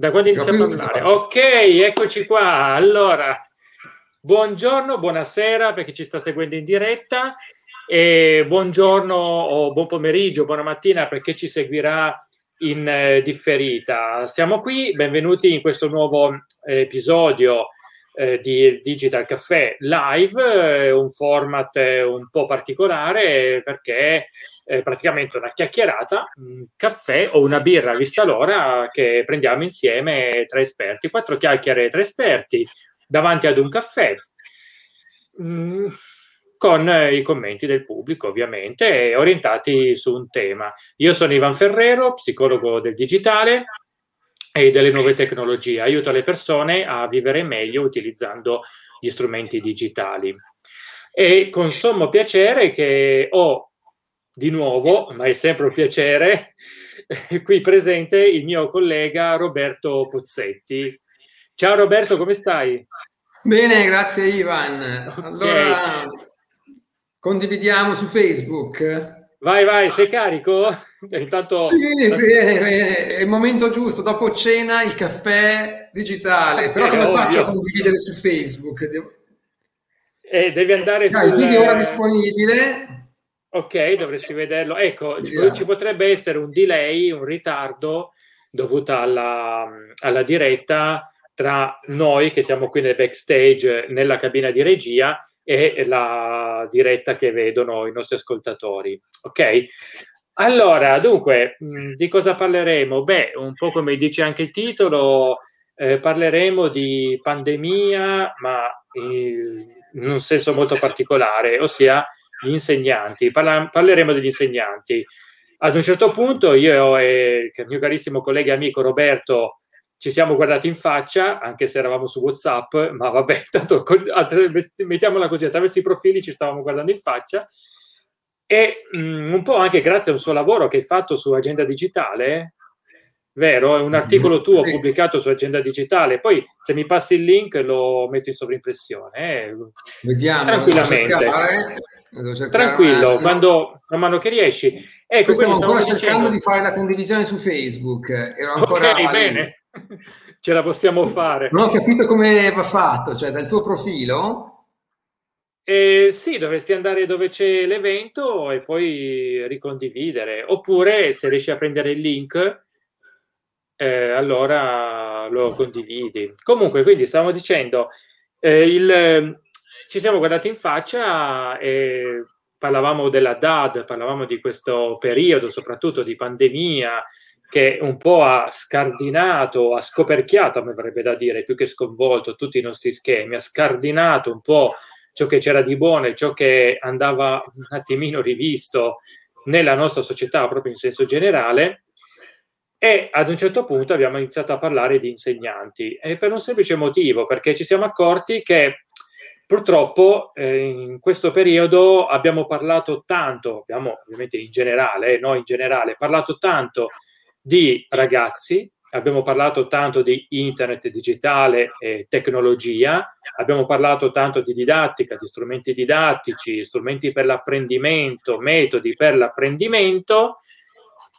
Da quando iniziamo a parlare? Ok, eccoci qua. Allora, buongiorno, buonasera per chi ci sta seguendo in diretta e buongiorno o buon pomeriggio, buona mattina per chi ci seguirà in eh, differita. Siamo qui, benvenuti in questo nuovo eh, episodio eh, di Digital Caffè Live, eh, un format eh, un po' particolare perché è praticamente una chiacchierata, un caffè o una birra vista l'ora che prendiamo insieme tre esperti, quattro chiacchiere tre esperti davanti ad un caffè. Mm, con i commenti del pubblico, ovviamente, orientati su un tema. Io sono Ivan Ferrero, psicologo del digitale, e delle nuove tecnologie. Aiuta le persone a vivere meglio utilizzando gli strumenti digitali. E con sommo piacere che ho di nuovo, ma è sempre un piacere, qui presente il mio collega Roberto Pozzetti. Ciao Roberto, come stai? Bene, grazie Ivan. Okay. Allora, condividiamo su Facebook. Vai, vai, sei carico? Intanto... Sì, bene, bene, è il momento giusto, dopo cena il caffè digitale, però come ovvio. faccio a condividere su Facebook? Devo... Eh, devi andare Dai, sul... video ora disponibile. Ok, dovresti vederlo. Ecco, ci, ci potrebbe essere un delay, un ritardo dovuto alla, alla diretta tra noi che siamo qui nel backstage, nella cabina di regia, e la diretta che vedono i nostri ascoltatori. Ok? Allora, dunque, mm, di cosa parleremo? Beh, un po' come dice anche il titolo, eh, parleremo di pandemia, ma in un senso molto particolare, ossia gli insegnanti. Parla- parleremo degli insegnanti. Ad un certo punto io e il mio carissimo collega e amico Roberto ci siamo guardati in faccia, anche se eravamo su WhatsApp, ma vabbè, tanto mettiamola così, attraverso i profili ci stavamo guardando in faccia. E mh, mm, un po' anche grazie a un suo lavoro che hai fatto su Agenda Digitale, vero? È un articolo tuo sì. pubblicato su Agenda Digitale. Poi, se mi passi il link, lo metto in sovrimpressione. Eh. Vediamo. Tranquillamente. Tranquillo, quando, man mano che riesci. Ecco, stiamo ancora cercando dicendo... di fare la condivisione su Facebook. Ero ancora ok, bene. Ce la possiamo fare. Non ho capito come va fatto, cioè dal tuo profilo? Eh, sì, dovresti andare dove c'è l'evento e poi ricondividere. Oppure se riesci a prendere il link, eh, allora lo condividi. Comunque, quindi stavo dicendo, eh, il, ci siamo guardati in faccia e parlavamo della DAD, parlavamo di questo periodo, soprattutto di pandemia, che un po' ha scardinato, ha scoperchiato, mi verrebbe da dire, più che sconvolto tutti i nostri schemi, ha scardinato un po' ciò che c'era di buono e ciò che andava un attimino rivisto nella nostra società proprio in senso generale. E ad un certo punto abbiamo iniziato a parlare di insegnanti e per un semplice motivo, perché ci siamo accorti che purtroppo eh, in questo periodo abbiamo parlato tanto, abbiamo ovviamente in generale, eh, no in generale, parlato tanto di ragazzi, abbiamo parlato tanto di internet digitale e tecnologia, abbiamo parlato tanto di didattica, di strumenti didattici, strumenti per l'apprendimento, metodi per l'apprendimento.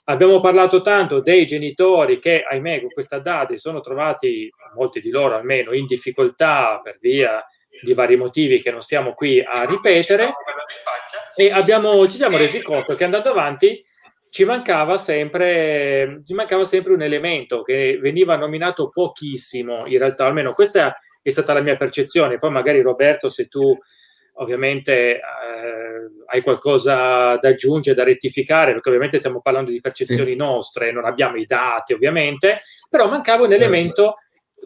Abbiamo parlato tanto dei genitori che, ahimè, con questa data si sono trovati, molti di loro almeno, in difficoltà per via di vari motivi che non stiamo qui a ripetere. E abbiamo, ci siamo resi conto che andando avanti ci mancava sempre, ci mancava sempre un elemento che veniva nominato pochissimo, in realtà, almeno questa è stata la mia percezione. Poi magari Roberto, se tu ovviamente eh, hai qualcosa da aggiungere, da rettificare, perché ovviamente stiamo parlando di percezioni sì. nostre, non abbiamo i dati ovviamente, però mancava un certo.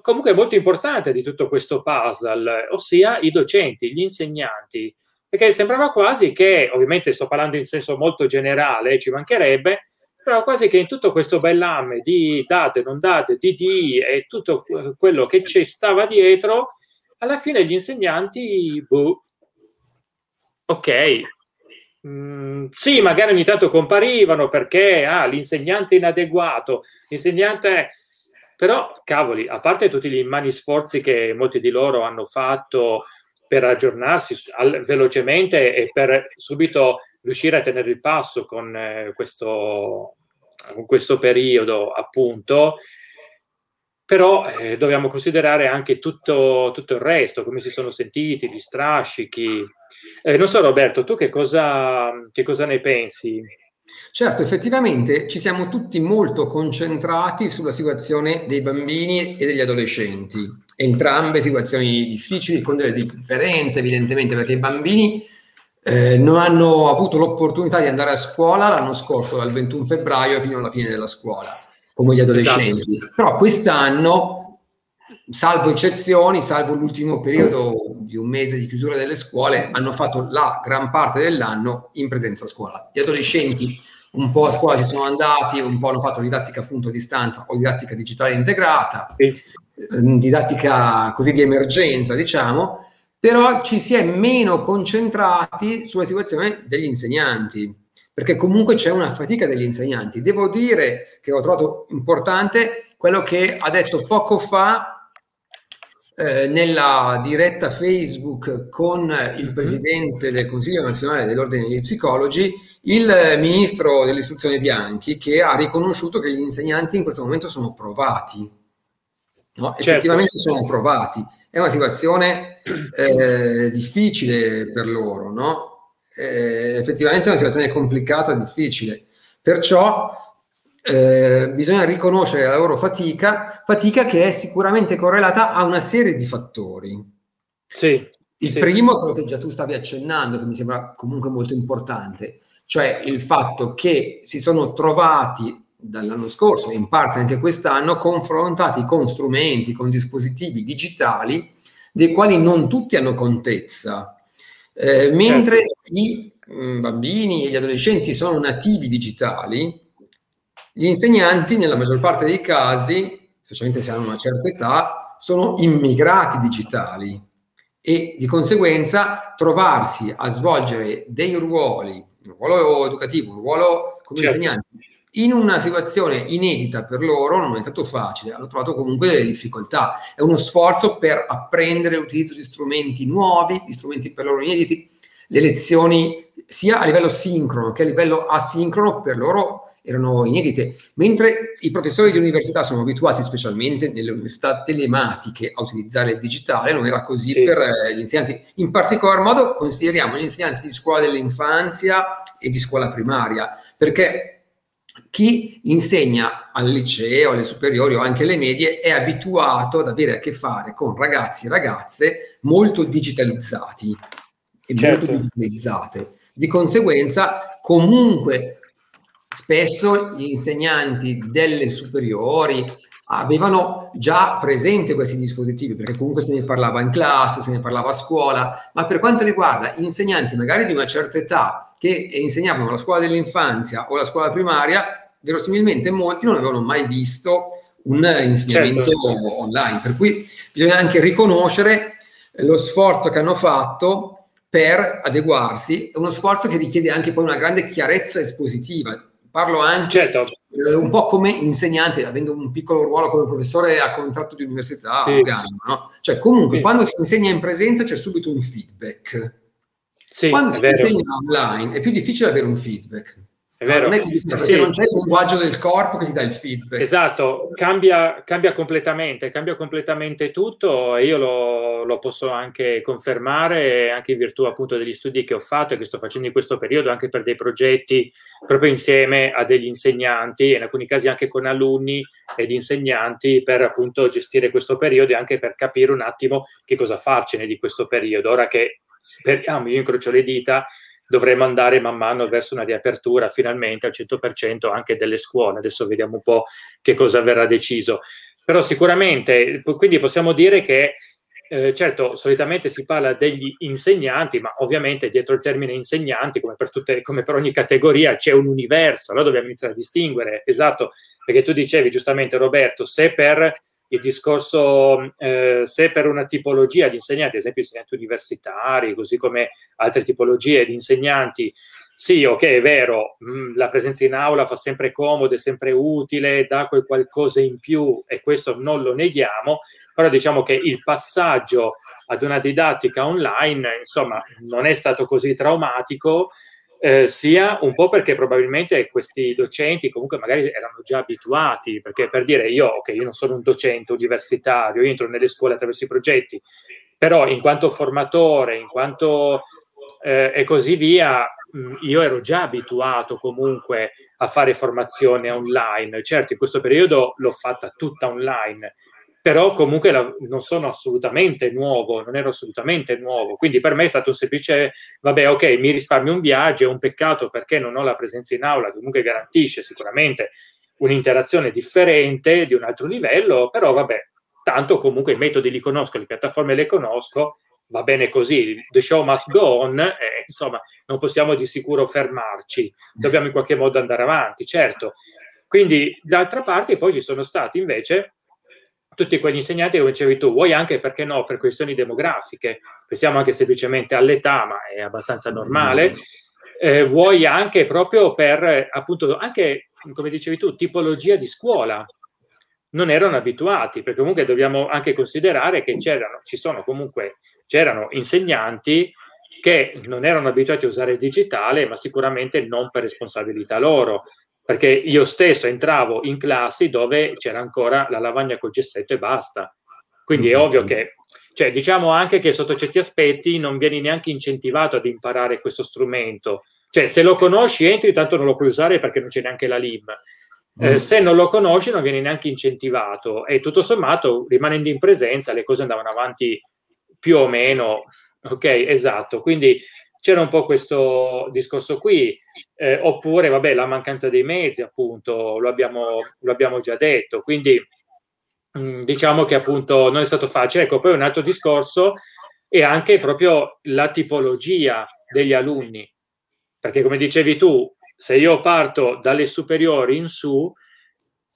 Comunque molto importante di tutto questo puzzle, ossia i docenti, gli insegnanti. Perché sembrava quasi che, ovviamente sto parlando in senso molto generale, ci mancherebbe, però quasi che in tutto questo bell'amme di date, non date, DD e tutto quello che ci stava dietro, alla fine gli insegnanti, boh, ok, mm, sì, magari ogni tanto comparivano perché ah, l'insegnante inadeguato, l'insegnante... Però, cavoli, a parte tutti gli immani sforzi che molti di loro hanno fatto per aggiornarsi al, velocemente e per subito riuscire a tenere il passo con, eh, questo, questo periodo, appunto, però eh, dobbiamo considerare anche tutto, tutto, il resto, come si sono sentiti, gli strascichi. Eh, non so Roberto, tu che cosa, che cosa ne pensi? Certo, effettivamente ci siamo tutti molto concentrati sulla situazione dei bambini e degli adolescenti, entrambe situazioni difficili con delle differenze evidentemente perché i bambini eh, non hanno avuto l'opportunità di andare a scuola l'anno scorso dal 21 febbraio fino alla fine della scuola come gli adolescenti. Esatto. Però quest'anno, salvo eccezioni, salvo l'ultimo periodo di un mese di chiusura delle scuole, hanno fatto la gran parte dell'anno in presenza a scuola. Gli adolescenti un po' a scuola ci sono andati, un po' hanno fatto didattica appunto a distanza o didattica digitale integrata, sì. Ehm, didattica così di emergenza, diciamo, però ci si è meno concentrati sulla situazione degli insegnanti perché comunque c'è una fatica degli insegnanti. Devo dire che ho trovato importante quello che ha detto poco fa eh, nella diretta Facebook con il mhm. presidente del Consiglio nazionale dell'Ordine degli Psicologi, il ministro dell'istruzione Bianchi, che ha riconosciuto che gli insegnanti in questo momento sono provati. No? Certo. Effettivamente sono provati. È una situazione eh, difficile per loro, no? eh, effettivamente è una situazione complicata, difficile. Perciò eh, bisogna riconoscere la loro fatica, fatica che è sicuramente correlata a una serie di fattori. Sì, il sì. primo, quello che già tu stavi accennando, che mi sembra comunque molto importante, cioè il fatto che si sono trovati dall'anno scorso e in parte anche quest'anno confrontati con strumenti, con dispositivi digitali dei quali non tutti hanno contezza eh, mentre certo. i mh, mm, bambini e gli adolescenti sono nativi digitali, gli insegnanti nella maggior parte dei casi, specialmente se hanno una certa età, sono immigrati digitali e di conseguenza trovarsi a svolgere dei ruoli, un ruolo educativo, un ruolo come certo. insegnanti, in una situazione inedita per loro non è stato facile, hanno trovato comunque delle difficoltà. È uno sforzo per apprendere l'utilizzo di strumenti nuovi, di strumenti per loro inediti. Le lezioni sia a livello sincrono che a livello asincrono per loro erano inedite, mentre i professori di università sono abituati, specialmente nelle università telematiche, a utilizzare il digitale, non era così sì. per eh, gli insegnanti. In particolar modo consideriamo gli insegnanti di scuola dell'infanzia e di scuola primaria, perché chi insegna al liceo, alle superiori o anche alle medie è abituato ad avere a che fare con ragazzi e ragazze molto digitalizzati e certo. molto digitalizzate. Di conseguenza, comunque, spesso gli insegnanti delle superiori avevano già presente questi dispositivi, perché comunque se ne parlava in classe, se ne parlava a scuola, ma per quanto riguarda insegnanti magari di una certa età che insegnavano la scuola dell'infanzia o la scuola primaria, verosimilmente molti non avevano mai visto un insegnamento certo. online, per cui bisogna anche riconoscere lo sforzo che hanno fatto per adeguarsi, è uno sforzo che richiede anche poi una grande chiarezza espositiva. Parlo anche certo. eh, un po' come insegnante, avendo un piccolo ruolo come professore a contratto di università, sì. Uganda, no? Cioè comunque sì. quando si insegna in presenza c'è subito un feedback sì, Quando si insegna online è più difficile avere un feedback. È vero. Non è così, perché sì. non c'è il linguaggio del corpo che ti dà il feedback. Esatto, cambia, cambia completamente, cambia completamente tutto e io lo, lo, posso anche confermare anche in virtù appunto degli studi che ho fatto e che sto facendo in questo periodo anche per dei progetti proprio insieme a degli insegnanti e in alcuni casi anche con alunni ed insegnanti per appunto gestire questo periodo e anche per capire un attimo che cosa farcene di questo periodo. Ora che speriamo, io incrocio le dita, dovremo andare man mano verso una riapertura finalmente al 100% anche delle scuole. Adesso vediamo un po' che cosa verrà deciso. Però sicuramente, quindi possiamo dire che eh, certo, solitamente si parla degli insegnanti, ma ovviamente dietro il termine insegnanti, come per, tutte, come per ogni categoria, c'è un universo. Allora dobbiamo iniziare a distinguere, esatto, perché tu dicevi giustamente, Roberto, se per il discorso eh, se per una tipologia di insegnanti, ad esempio insegnanti universitari, così come altre tipologie di insegnanti, sì, ok, è vero, mh, mm, la presenza in aula fa sempre comodo, è sempre utile, dà quel qualcosa in più e questo non lo neghiamo, però diciamo che il passaggio ad una didattica online, insomma, non è stato così traumatico eh, sia un po' perché probabilmente questi docenti comunque magari erano già abituati, perché per dire io, ok, io non sono un docente universitario, io entro nelle scuole attraverso i progetti, però in quanto formatore, in quanto eh, e così via, mh, io ero già abituato comunque a fare formazione online. Certo, in questo periodo l'ho fatta tutta online, però comunque la, non sono assolutamente nuovo, non ero assolutamente nuovo, quindi per me è stato un semplice, vabbè ok, mi risparmio un viaggio, è un peccato perché non ho la presenza in aula, comunque garantisce sicuramente un'interazione differente di un altro livello, però vabbè, tanto comunque i metodi li conosco, le piattaforme le conosco, va bene così, the show must go on, eh, insomma non possiamo di sicuro fermarci, dobbiamo in qualche modo andare avanti, certo. Quindi d'altra parte poi ci sono stati invece tutti quegli insegnanti, come dicevi tu, vuoi anche perché no, per questioni demografiche, pensiamo anche semplicemente all'età, ma è abbastanza normale, eh, vuoi anche proprio per, appunto, anche, come dicevi tu, tipologia di scuola. Non erano abituati, perché comunque dobbiamo anche considerare che c'erano, ci sono comunque, c'erano insegnanti che non erano abituati a usare il digitale, ma sicuramente non per responsabilità loro, perché io stesso entravo in classi dove c'era ancora la lavagna col gessetto e basta. Quindi è mm-hmm. ovvio che, cioè, diciamo anche che sotto certi aspetti non vieni neanche incentivato ad imparare questo strumento. Cioè, se lo conosci, entri, tanto non lo puoi usare perché non c'è neanche la LIM. Eh, mm. se non lo conosci, non vieni neanche incentivato. E tutto sommato, rimanendo in presenza, le cose andavano avanti più o meno. Ok, esatto. Quindi c'era un po' questo discorso qui, eh, oppure vabbè, la mancanza dei mezzi, appunto, lo abbiamo, lo abbiamo già detto, quindi mh, mm, diciamo che appunto non è stato facile. Ecco, poi un altro discorso è anche proprio la tipologia degli alunni, perché come dicevi tu, se io parto dalle superiori in su,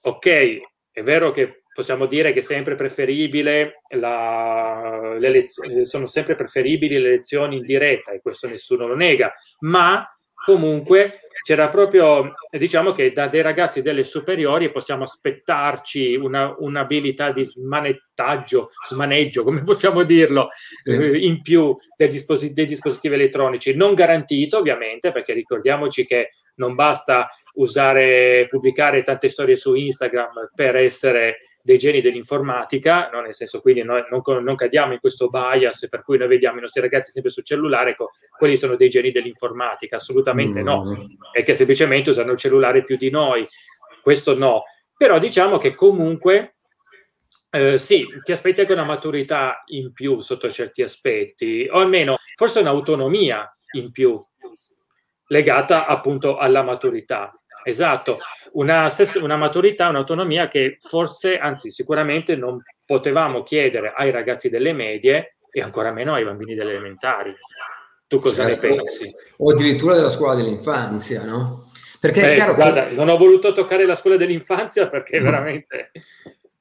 ok, è vero che possiamo dire che è sempre preferibile la, le lezioni, sono sempre preferibili le lezioni in diretta e questo nessuno lo nega, ma comunque c'era proprio, diciamo che da dei ragazzi delle superiori possiamo aspettarci una, un'abilità di smanettaggio, smaneggio, come possiamo dirlo, sì. eh, in più dei, disposi- dei dispositivi elettronici, non garantito ovviamente, perché ricordiamoci che non basta usare, pubblicare tante storie su Instagram per essere dei geni dell'informatica, no? nel senso quindi noi non, non, cadiamo in questo bias per cui noi vediamo i nostri ragazzi sempre sul cellulare, ecco, quelli sono dei geni dell'informatica, assolutamente mm. no, è che semplicemente usano il cellulare più di noi, questo no, però diciamo che comunque eh, sì, ti aspetti anche una maturità in più sotto certi aspetti, o almeno forse un'autonomia in più legata appunto alla maturità. Esatto, una, stessa, una maturità, un'autonomia che forse, anzi sicuramente non potevamo chiedere ai ragazzi delle medie e ancora meno ai bambini delle elementari. Tu cosa certo. ne pensi? O addirittura della scuola dell'infanzia, no? Perché è eh, chiaro guarda, che... non ho voluto toccare la scuola dell'infanzia perché veramente...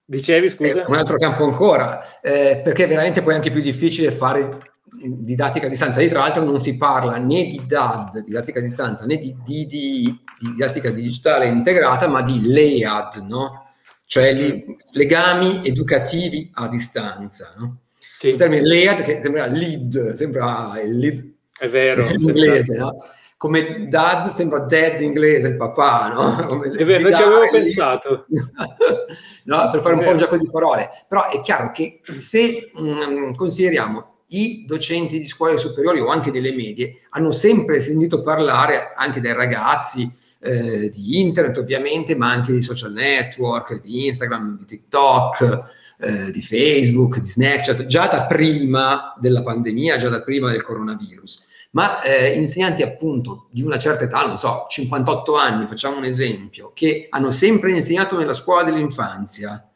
Dicevi, scusa? È un altro campo ancora, eh, perché è veramente poi anche più difficile fare didattica a distanza. Lì tra l'altro non si parla né di DAD, didattica a distanza, né di, di, di, di didattica digitale integrata, ma di LEAD, no? cioè li, legami educativi a distanza. No? Sì. Il termine LEAD che sembra lead, sembra il lead È vero, in inglese, no? come dad sembra dad in inglese, il papà, no? Come è vero, non ci avevo pensato. no, per fare un po' un gioco di parole. Però è chiaro che se mh, mm, consideriamo i docenti di scuole superiori o anche delle medie hanno sempre sentito parlare anche dai ragazzi eh, di internet ovviamente, ma anche di social network, di Instagram, di TikTok, eh, di Facebook, di Snapchat, già da prima della pandemia, già da prima del coronavirus. Ma eh, insegnanti appunto di una certa età, non so, 58 anni, facciamo un esempio, che hanno sempre insegnato nella scuola dell'infanzia,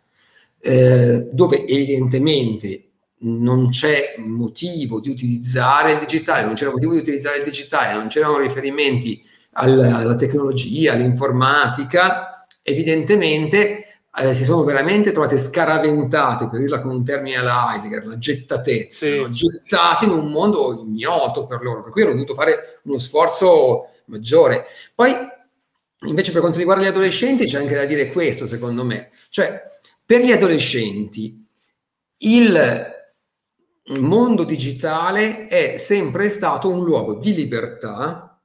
eh, dove evidentemente non c'è motivo di utilizzare il digitale, non c'era motivo di utilizzare il digitale, non c'erano riferimenti alla, alla tecnologia, all'informatica, evidentemente eh, si sono veramente trovate scaraventate, per dirla con un termine alla Heidegger, la gettatezza, sì. no? gettate in un mondo ignoto per loro, per cui hanno dovuto fare uno sforzo maggiore. Poi, invece, per quanto riguarda gli adolescenti, c'è anche da dire questo, secondo me, cioè per gli adolescenti il il mondo digitale è sempre stato un luogo di libertà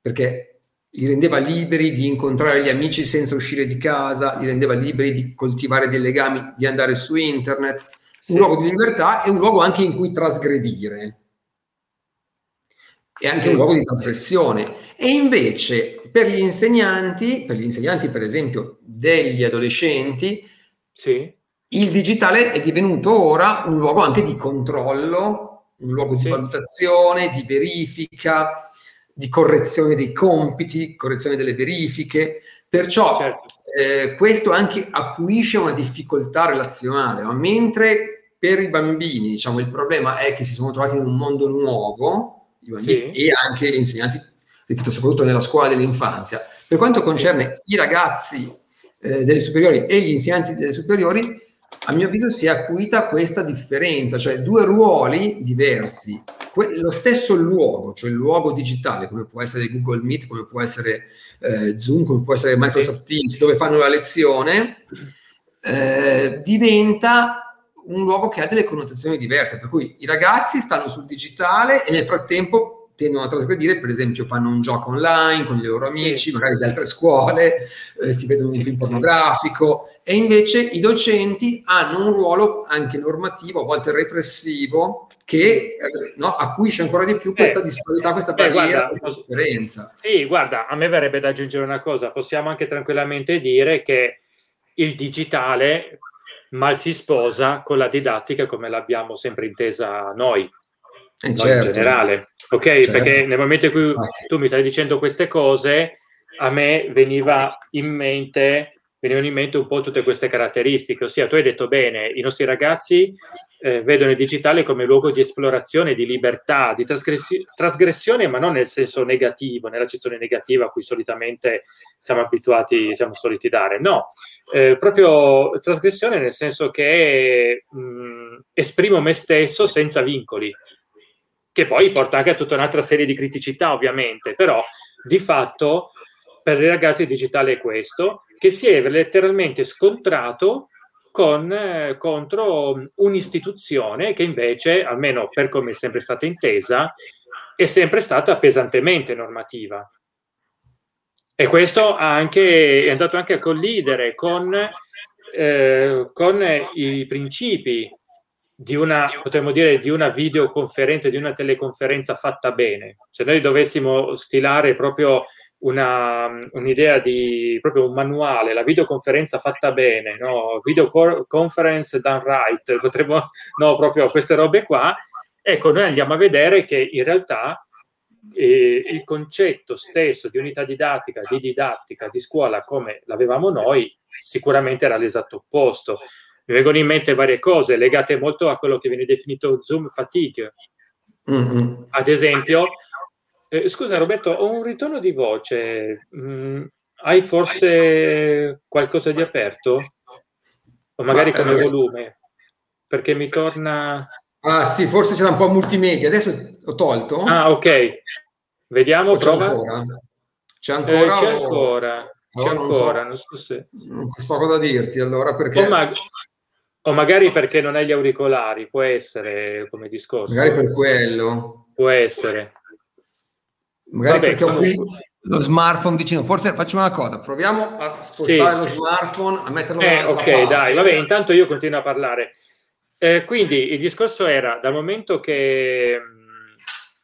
perché li rendeva liberi di incontrare gli amici senza uscire di casa, li rendeva liberi di coltivare dei legami, di andare su internet, sì. un luogo di libertà e un luogo anche in cui trasgredire. E anche sì. un luogo di trasgressione. E invece per gli insegnanti, per gli insegnanti per esempio degli adolescenti, sì. Il digitale è divenuto ora un luogo anche di controllo, un luogo di valutazione, di verifica, di correzione dei compiti, correzione delle verifiche. Perciò certo. eh, questo anche acuisce una difficoltà relazionale, ma mentre per i bambini diciamo, il problema è che si sono trovati in un mondo nuovo, i bambini sì. e anche gli insegnanti, ripeto, soprattutto nella scuola dell'infanzia. Per quanto concerne sì. i ragazzi eh, delle superiori e gli insegnanti delle superiori, a mio avviso si è acuita questa differenza, cioè due ruoli diversi. Que- lo stesso luogo, cioè il luogo digitale, come può essere Google Meet, come può essere eh, Zoom, come può essere Microsoft Teams, dove fanno la lezione, eh, diventa un luogo che ha delle connotazioni diverse, per cui i ragazzi stanno sul digitale e nel frattempo tendono a trasgredire, per esempio fanno un gioco online con i loro amici, sì. magari di altre scuole, eh, si vedono un sì, film pornografico. E invece i docenti hanno un ruolo anche normativo, a volte repressivo, che no, acuisce ancora di più questa eh, disparità, questa barriera, guarda, questa differenza. Sì, guarda, a me verrebbe da aggiungere una cosa, possiamo anche tranquillamente dire che il digitale mal si sposa con la didattica come l'abbiamo sempre intesa noi, eh, certo. in generale. Ok, certo. perché nel momento in cui tu mi stai dicendo queste cose, a me veniva in mente venivano in mente un po' tutte queste caratteristiche, ossia tu hai detto bene, i nostri ragazzi eh, vedono il digitale come luogo di esplorazione, di libertà, di trasgressi- trasgressione, ma non nel senso negativo, nell'accezione negativa a cui solitamente siamo abituati, siamo soliti dare. No, eh, proprio trasgressione nel senso che mh, esprimo me stesso senza vincoli, che poi porta anche a tutta un'altra serie di criticità, ovviamente, però di fatto per i ragazzi il digitale è questo, che si è letteralmente scontrato con, eh, contro un'istituzione che invece, almeno per come è sempre stata intesa, è sempre stata pesantemente normativa. E questo anche, è andato anche a collidere con, eh, con i principi di una, potremmo dire, di una videoconferenza, di una teleconferenza fatta bene. Se noi dovessimo stilare proprio una, un'idea di proprio un manuale, la videoconferenza fatta bene, no? video conference done right, potremmo, no, proprio queste robe qua. Ecco, noi andiamo a vedere che in realtà eh, il concetto stesso di unità didattica, di didattica, di scuola come l'avevamo noi, sicuramente era l'esatto opposto. Mi vengono in mente varie cose legate molto a quello che viene definito Zoom fatigue. Mm-hmm. Ad esempio, eh, scusa Roberto, ho un ritorno di voce. Mm, hai forse qualcosa di aperto? O magari Ma, come allora... volume? Perché mi torna... Ah sì, forse c'era un po' multimedia. Adesso ho tolto. Ah ok. Vediamo, c'è Ancora? C'è ancora? Eh, c'è ancora. C'è allora, ancora, non so, non so se... Non so cosa dirti allora perché... O, ma... o magari perché non hai gli auricolari, può essere come discorso. Magari per quello. Può essere. Magari Vabbè, perché ho qui lo smartphone vicino. Forse facciamo una cosa, proviamo a spostare sì, lo sì. smartphone, a metterlo eh, Ok, parte. dai, vabbè, intanto io continuo a parlare. Eh, quindi il discorso era dal momento che, mm,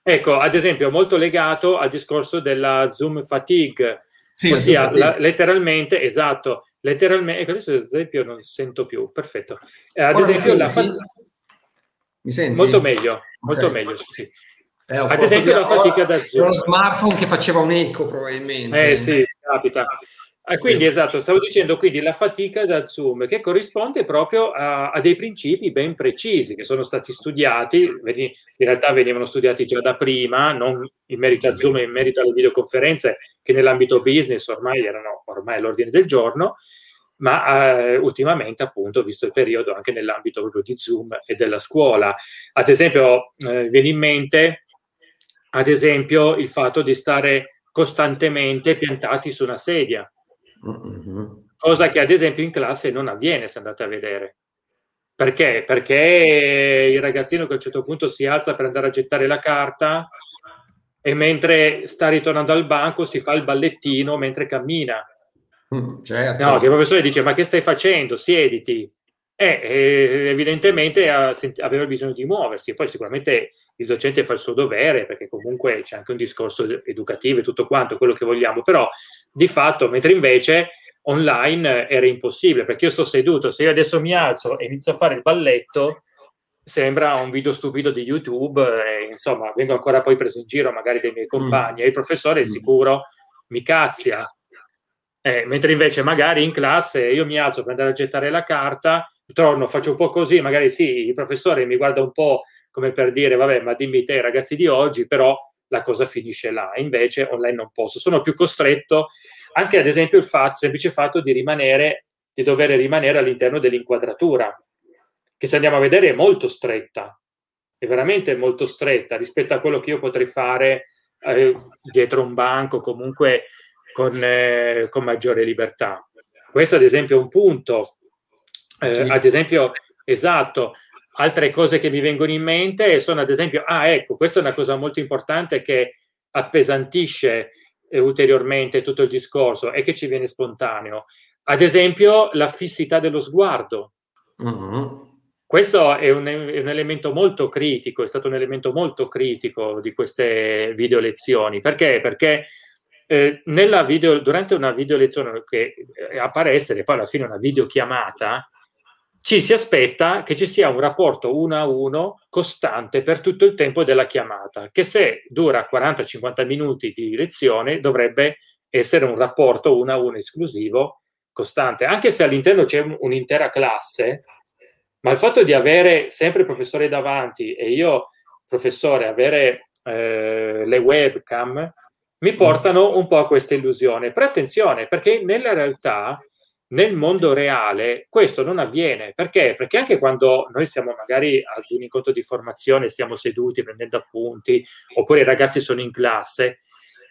ecco, ad esempio, molto legato al discorso della Zoom fatigue, sì, ossia. La, letteralmente, esatto, letteralmente, ecco adesso ad esempio non sento più, perfetto. Eh, ad Ora esempio, la fa- mi senti? Molto meglio, molto okay. meglio, sì. Eh, Ad esempio la fatica da Zoom. Lo smartphone che faceva un eco probabilmente. Eh sì, capita. Ah, quindi esatto, stavo dicendo quindi la fatica da Zoom che corrisponde proprio a, a, dei principi ben precisi che sono stati studiati, in realtà venivano studiati già da prima, non in merito a Zoom, in merito alle videoconferenze che nell'ambito business ormai erano ormai all'ordine del giorno, ma eh, ultimamente appunto visto il periodo anche nell'ambito proprio di Zoom e della scuola. Ad esempio eh, viene in mente ad esempio il fatto di stare costantemente piantati su una sedia, mm-hmm. cosa che ad esempio in classe non avviene se andate a vedere. Perché? Perché il ragazzino che a un certo punto si alza per andare a gettare la carta e mentre sta ritornando al banco si fa il ballettino mentre cammina. Mm, certo. No, che il professore dice ma che stai facendo? Siediti. Eh, eh, evidentemente aveva bisogno di muoversi, poi sicuramente il docente fa il suo dovere perché comunque c'è anche un discorso educativo e tutto quanto, quello che vogliamo, però di fatto, mentre invece online era impossibile perché io sto seduto, se io adesso mi alzo e inizio a fare il balletto, sembra un video stupido di YouTube e insomma vengo ancora poi preso in giro magari dai miei compagni mm. e il professore è mm. sicuro mi cazzia. Eh, mentre invece magari in classe io mi alzo per andare a gettare la carta, torno, faccio un po' così, magari sì, il professore mi guarda un po' come per dire, vabbè, ma dimmi te ragazzi di oggi, però la cosa finisce là. Invece online non posso. Sono più costretto anche ad esempio il fatto, semplice fatto di rimanere, di dover rimanere all'interno dell'inquadratura, che se andiamo a vedere è molto stretta, è veramente molto stretta rispetto a quello che io potrei fare eh, dietro un banco, comunque con, eh, con, maggiore libertà. Questo ad esempio è un punto. Eh, sì. Ad esempio, esatto, altre cose che mi vengono in mente sono ad esempio, ah ecco, questa è una cosa molto importante che appesantisce eh, ulteriormente tutto il discorso e che ci viene spontaneo. Ad esempio, la fissità dello sguardo. Uh-huh. Questo è un, è un, elemento molto critico, è stato un elemento molto critico di queste video lezioni. Perché? Perché eh, video, durante una video lezione che eh, appare essere poi alla fine una videochiamata, ci si aspetta che ci sia un rapporto uno a uno costante per tutto il tempo della chiamata, che se dura 40-50 minuti di lezione dovrebbe essere un rapporto uno a uno esclusivo costante, anche se all'interno c'è un'intera classe, ma il fatto di avere sempre il professore davanti e io, professore, avere eh, le webcam, mi portano un po' a questa illusione. Però attenzione, perché nella realtà nel mondo reale questo non avviene. Perché? Perché anche quando noi siamo magari ad un incontro di formazione, stiamo seduti prendendo appunti, oppure i ragazzi sono in classe,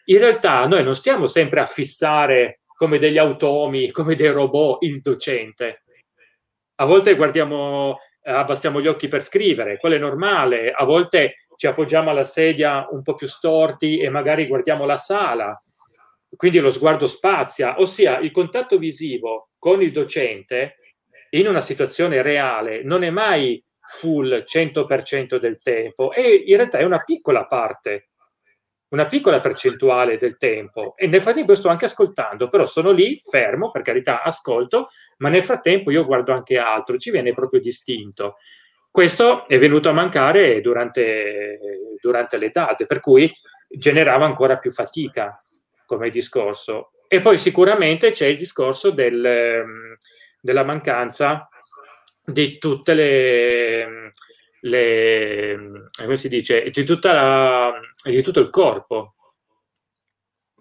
in realtà noi non stiamo sempre a fissare come degli automi, come dei robot, il docente. A volte guardiamo, abbassiamo gli occhi per scrivere, quello è normale, a volte ci appoggiamo alla sedia un po' più storti e magari guardiamo la sala quindi lo sguardo spazia, ossia il contatto visivo con il docente in una situazione reale non è mai full 100% del tempo e in realtà è una piccola parte, una piccola percentuale del tempo e nel frattempo sto anche ascoltando, però sono lì fermo, per carità ascolto, ma nel frattempo io guardo anche altro, ci viene proprio distinto. Questo è venuto a mancare durante, durante le date, per cui generava ancora più fatica come discorso. E poi sicuramente c'è il discorso del, ehm, della mancanza di tutte le, le come si dice, di, tutta la, di tutto il corpo.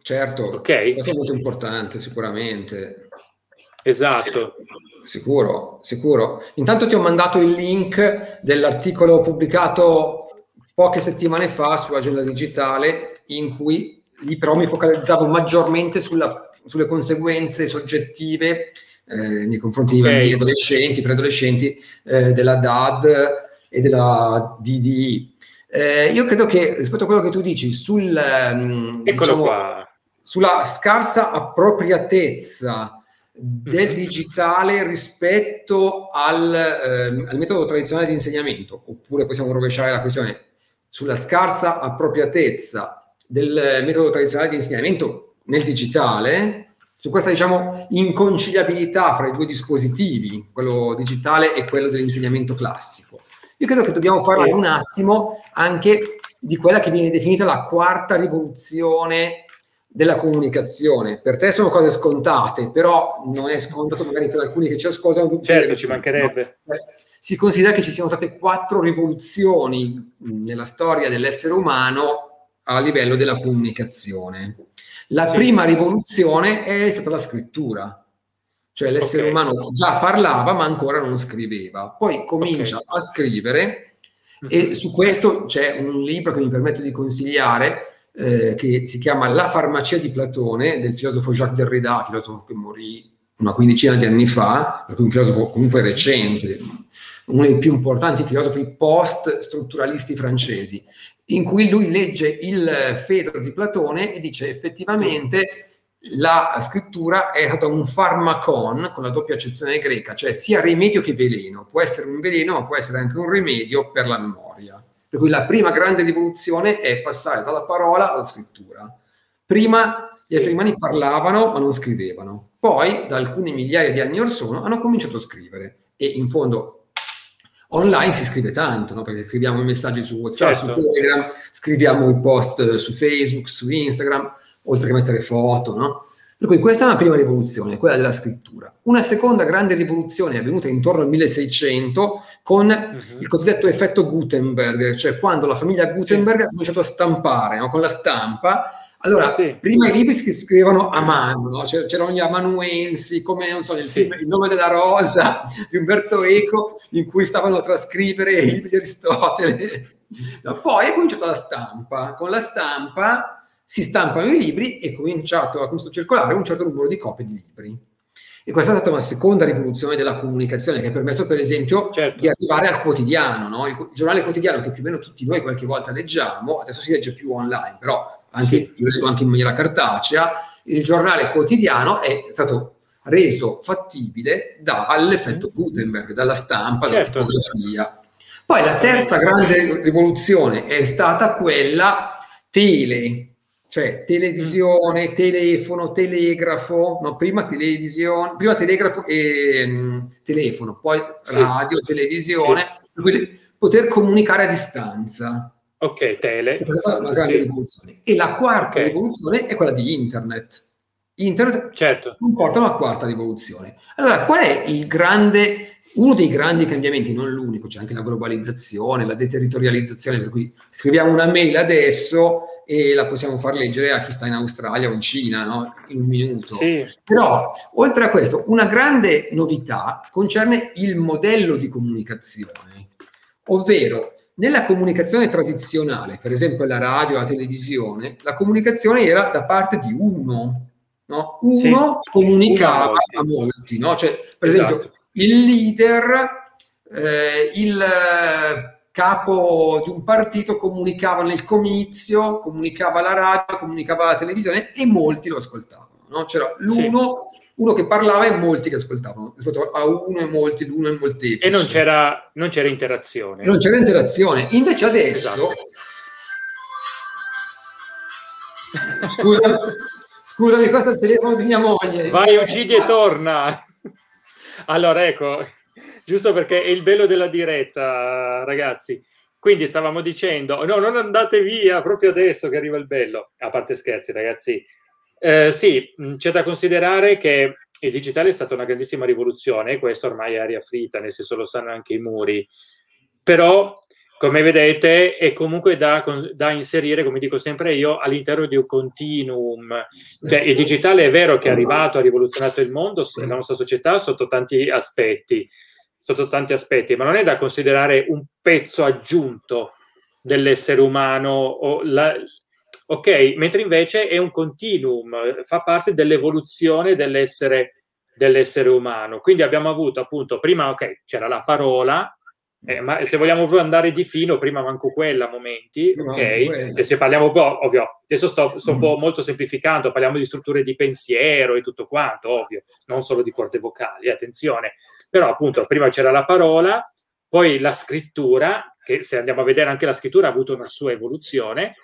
Certo, okay. questo è molto importante sicuramente. Esatto. Sicuro, sicuro. Intanto ti ho mandato il link dell'articolo pubblicato poche settimane fa su Agenda Digitale in cui lì però mi focalizzavo maggiormente sulla, sulle conseguenze soggettive eh, nei confronti okay. dei bambini adolescenti, preadolescenti eh, della DAD e della DDI. Eh, io credo che rispetto a quello che tu dici sul, um, diciamo, sulla scarsa appropriatezza del mhm. digitale rispetto al, eh, al, metodo tradizionale di insegnamento, oppure possiamo rovesciare la questione sulla scarsa appropriatezza del metodo tradizionale di insegnamento nel digitale, su questa diciamo inconciliabilità fra i due dispositivi, quello digitale e quello dell'insegnamento classico. Io credo che dobbiamo parlare un attimo anche di quella che viene definita la quarta rivoluzione della comunicazione. Per te sono cose scontate, però non è scontato magari per alcuni che ci ascoltano. Certo, ci mancherebbe. Si considera che ci siano state quattro rivoluzioni nella storia dell'essere umano a livello della comunicazione. La sì. prima rivoluzione è stata la scrittura, cioè l'essere okay. umano già parlava ma ancora non scriveva, poi comincia okay. a scrivere e mhm. su questo c'è un libro che mi permetto di consigliare eh, che si chiama La farmacia di Platone del filosofo Jacques Derrida, filosofo che morì una quindicina di anni fa, un filosofo comunque recente, uno dei più importanti filosofi post-strutturalisti francesi in cui lui legge il Fedro di Platone e dice effettivamente la scrittura è stata un farmacon con la doppia accezione greca, cioè sia rimedio che veleno. Può essere un veleno, ma può essere anche un rimedio per la memoria. Per cui la prima grande rivoluzione è passare dalla parola alla scrittura. Prima gli esseri umani parlavano ma non scrivevano. Poi, da alcune migliaia di anni or sono, hanno cominciato a scrivere. E in fondo online si scrive tanto, no? perché scriviamo i messaggi su WhatsApp, certo. su Telegram, scriviamo i post su Facebook, su Instagram, oltre che mettere foto, no? Per cui questa è una prima rivoluzione, quella della scrittura. Una seconda grande rivoluzione è avvenuta intorno al 1600 con uh-huh. il cosiddetto effetto Gutenberg, cioè quando la famiglia Gutenberg ha cominciato a stampare no? con la stampa. Allora, sì. prima i libri si scrivevano a mano, no? c'erano gli amanuensi, come non so, il, sì. film, il nome della rosa di Umberto Eco, in cui stavano a trascrivere i libri di Aristotele. poi è cominciata la stampa. Con la stampa si stampano i libri e a cominciato a circolare un certo numero di copie di libri. E questa è stata una seconda rivoluzione della comunicazione che ha permesso, per esempio, certo. di arrivare al quotidiano, no? il, giornale quotidiano che più o meno tutti noi qualche volta leggiamo, adesso si legge più online, però anche, sì. io anche in maniera cartacea, il giornale quotidiano è stato reso fattibile dall'effetto mm. Gutenberg, dalla stampa, certo. dalla tipografia. Poi la terza grande rivoluzione è stata quella tele, cioè televisione, mm. telefono, telegrafo, no, prima televisione, prima telegrafo e um, telefono, poi sì. radio, televisione, sì. poter comunicare a distanza. Ok, tele. Sì. E la quarta okay. rivoluzione è quella di internet. Internet certo. comporta una quarta rivoluzione. Allora, qual è il grande, uno dei grandi cambiamenti, non l'unico, c'è anche la globalizzazione, la deterritorializzazione, per cui scriviamo una mail adesso e la possiamo far leggere a chi sta in Australia o in Cina no? in un minuto. Sì. Però, oltre a questo, una grande novità concerne il modello di comunicazione, ovvero nella comunicazione tradizionale, per esempio la radio, la televisione, la comunicazione era da parte di uno. No? Uno sì. comunicava a molti, no? cioè, per esempio esatto. il leader, eh, il capo di un partito comunicava nel comizio, comunicava alla radio, comunicava alla televisione e molti lo ascoltavano. No? C'era l'uno, sì. Uno che parlava e molti che ascoltavano, rispetto a uno e molti, l'uno e molteplici. E non c'era, non c'era interazione. Non c'era interazione. Invece adesso... Esatto. Scusa, scusami, questo è il telefono di mia moglie. Vai, uccidi e torna. Allora, ecco, giusto perché è il bello della diretta, ragazzi. Quindi stavamo dicendo, no, non andate via proprio adesso che arriva il bello. A parte scherzi, ragazzi. Eh, sì, c'è da considerare che il digitale è stata una grandissima rivoluzione, questo ormai è aria fritta, nel senso lo sanno anche i muri. Però, come vedete, è comunque da, da inserire, come dico sempre io, all'interno di un continuum. Cioè, il digitale è vero che è arrivato, ha rivoluzionato il mondo, la nostra società, sotto tanti aspetti sotto tanti aspetti, ma non è da considerare un pezzo aggiunto dell'essere umano. La, ok, mentre invece è un continuum, fa parte dell'evoluzione dell'essere, dell'essere umano. Quindi abbiamo avuto appunto, prima, ok, c'era la parola, eh, ma se vogliamo proprio andare di fino, prima manco quella a momenti, ok? e se parliamo un po', ovvio, adesso sto, sto un po' mm. molto semplificando, parliamo di strutture di pensiero e tutto quanto, ovvio, non solo di corde vocali, attenzione. Però appunto prima c'era la parola, poi la scrittura, che se andiamo a vedere anche la scrittura ha avuto una sua evoluzione,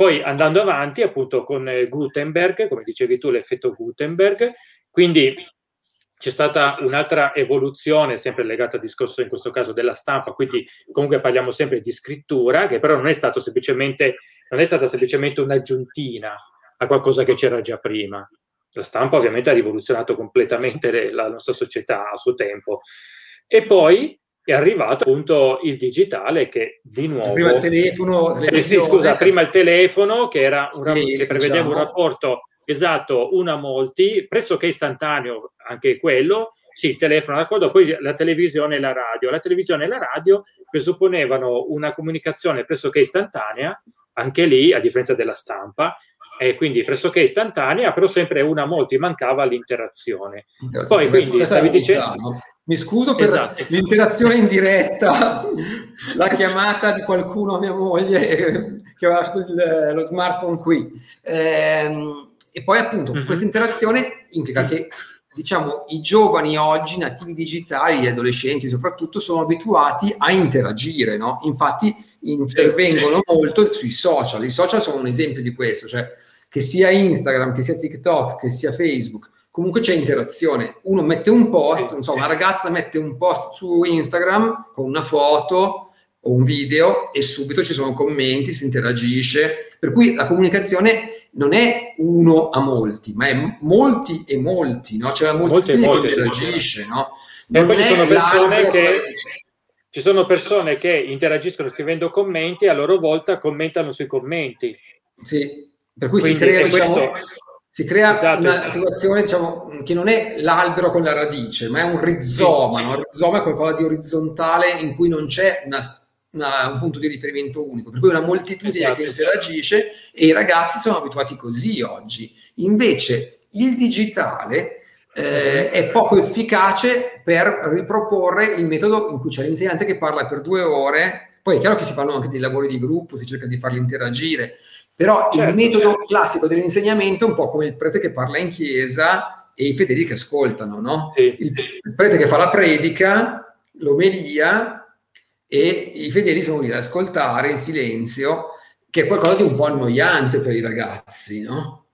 poi andando avanti appunto con Gutenberg, come dicevi tu, l'effetto Gutenberg, quindi c'è stata un'altra evoluzione, sempre legata al discorso in questo caso della stampa, quindi comunque parliamo sempre di scrittura, che però non è, stato semplicemente, non è stata semplicemente un'aggiuntina a qualcosa che c'era già prima la stampa ovviamente ha rivoluzionato completamente la nostra società a suo tempo. E poi è arrivato appunto il digitale che di nuovo... Prima il telefono... Eh sì, scusa, prima il telefono che, era un, sì, che prevedeva diciamo. un rapporto esatto, uno a molti, pressoché istantaneo anche quello, sì, il telefono, d'accordo, poi la televisione e la radio. La televisione e la radio presupponevano una comunicazione pressoché istantanea, anche lì, a differenza della stampa, e quindi pressoché istantanea, però sempre una molto mancava l'interazione. Poi quindi stavi dicendo... Mi scuso per esatto. l'interazione in diretta, la chiamata di qualcuno a mia moglie che aveva il, lo smartphone qui. Ehm, e poi appunto uh-huh. questa interazione implica che diciamo i giovani oggi nativi digitali, gli adolescenti soprattutto, sono abituati a interagire, no? Infatti intervengono sì, sì. molto sui social. I social sono un esempio di questo, cioè che sia Instagram, che sia TikTok, che sia Facebook, comunque c'è interazione. Uno mette un post, non so, una ragazza mette un post su Instagram con una foto o un video e subito ci sono commenti, si interagisce. Per cui la comunicazione non è uno a molti, ma è molti e molti, no? C'è la moltitudine che interagisce, no? E poi ci sono persone che ci sono persone che interagiscono scrivendo commenti e a loro volta commentano sui commenti. Sì, per cui Quindi, si crea, diciamo, questo... si crea esatto, una esatto. situazione diciamo, che non è l'albero con la radice, ma è un rizoma. Sì, no? Il rizoma è qualcosa di orizzontale in cui non c'è una una, un punto di riferimento unico, per cui una moltitudine esatto, che esatto. interagisce e i ragazzi sono abituati così oggi. Invece il digitale eh, è poco efficace per riproporre il metodo in cui c'è l'insegnante che parla per due ore, poi è chiaro che si fanno anche dei lavori di gruppo, si cerca di farli interagire, però certo, il metodo certo. classico dell'insegnamento è un po' come il prete che parla in chiesa e i fedeli che ascoltano, no? Sì. Il, il prete che fa la predica, l'omelia, e i fedeli sono lì ad ascoltare in silenzio, che è qualcosa di un po' annoiante per i ragazzi, no?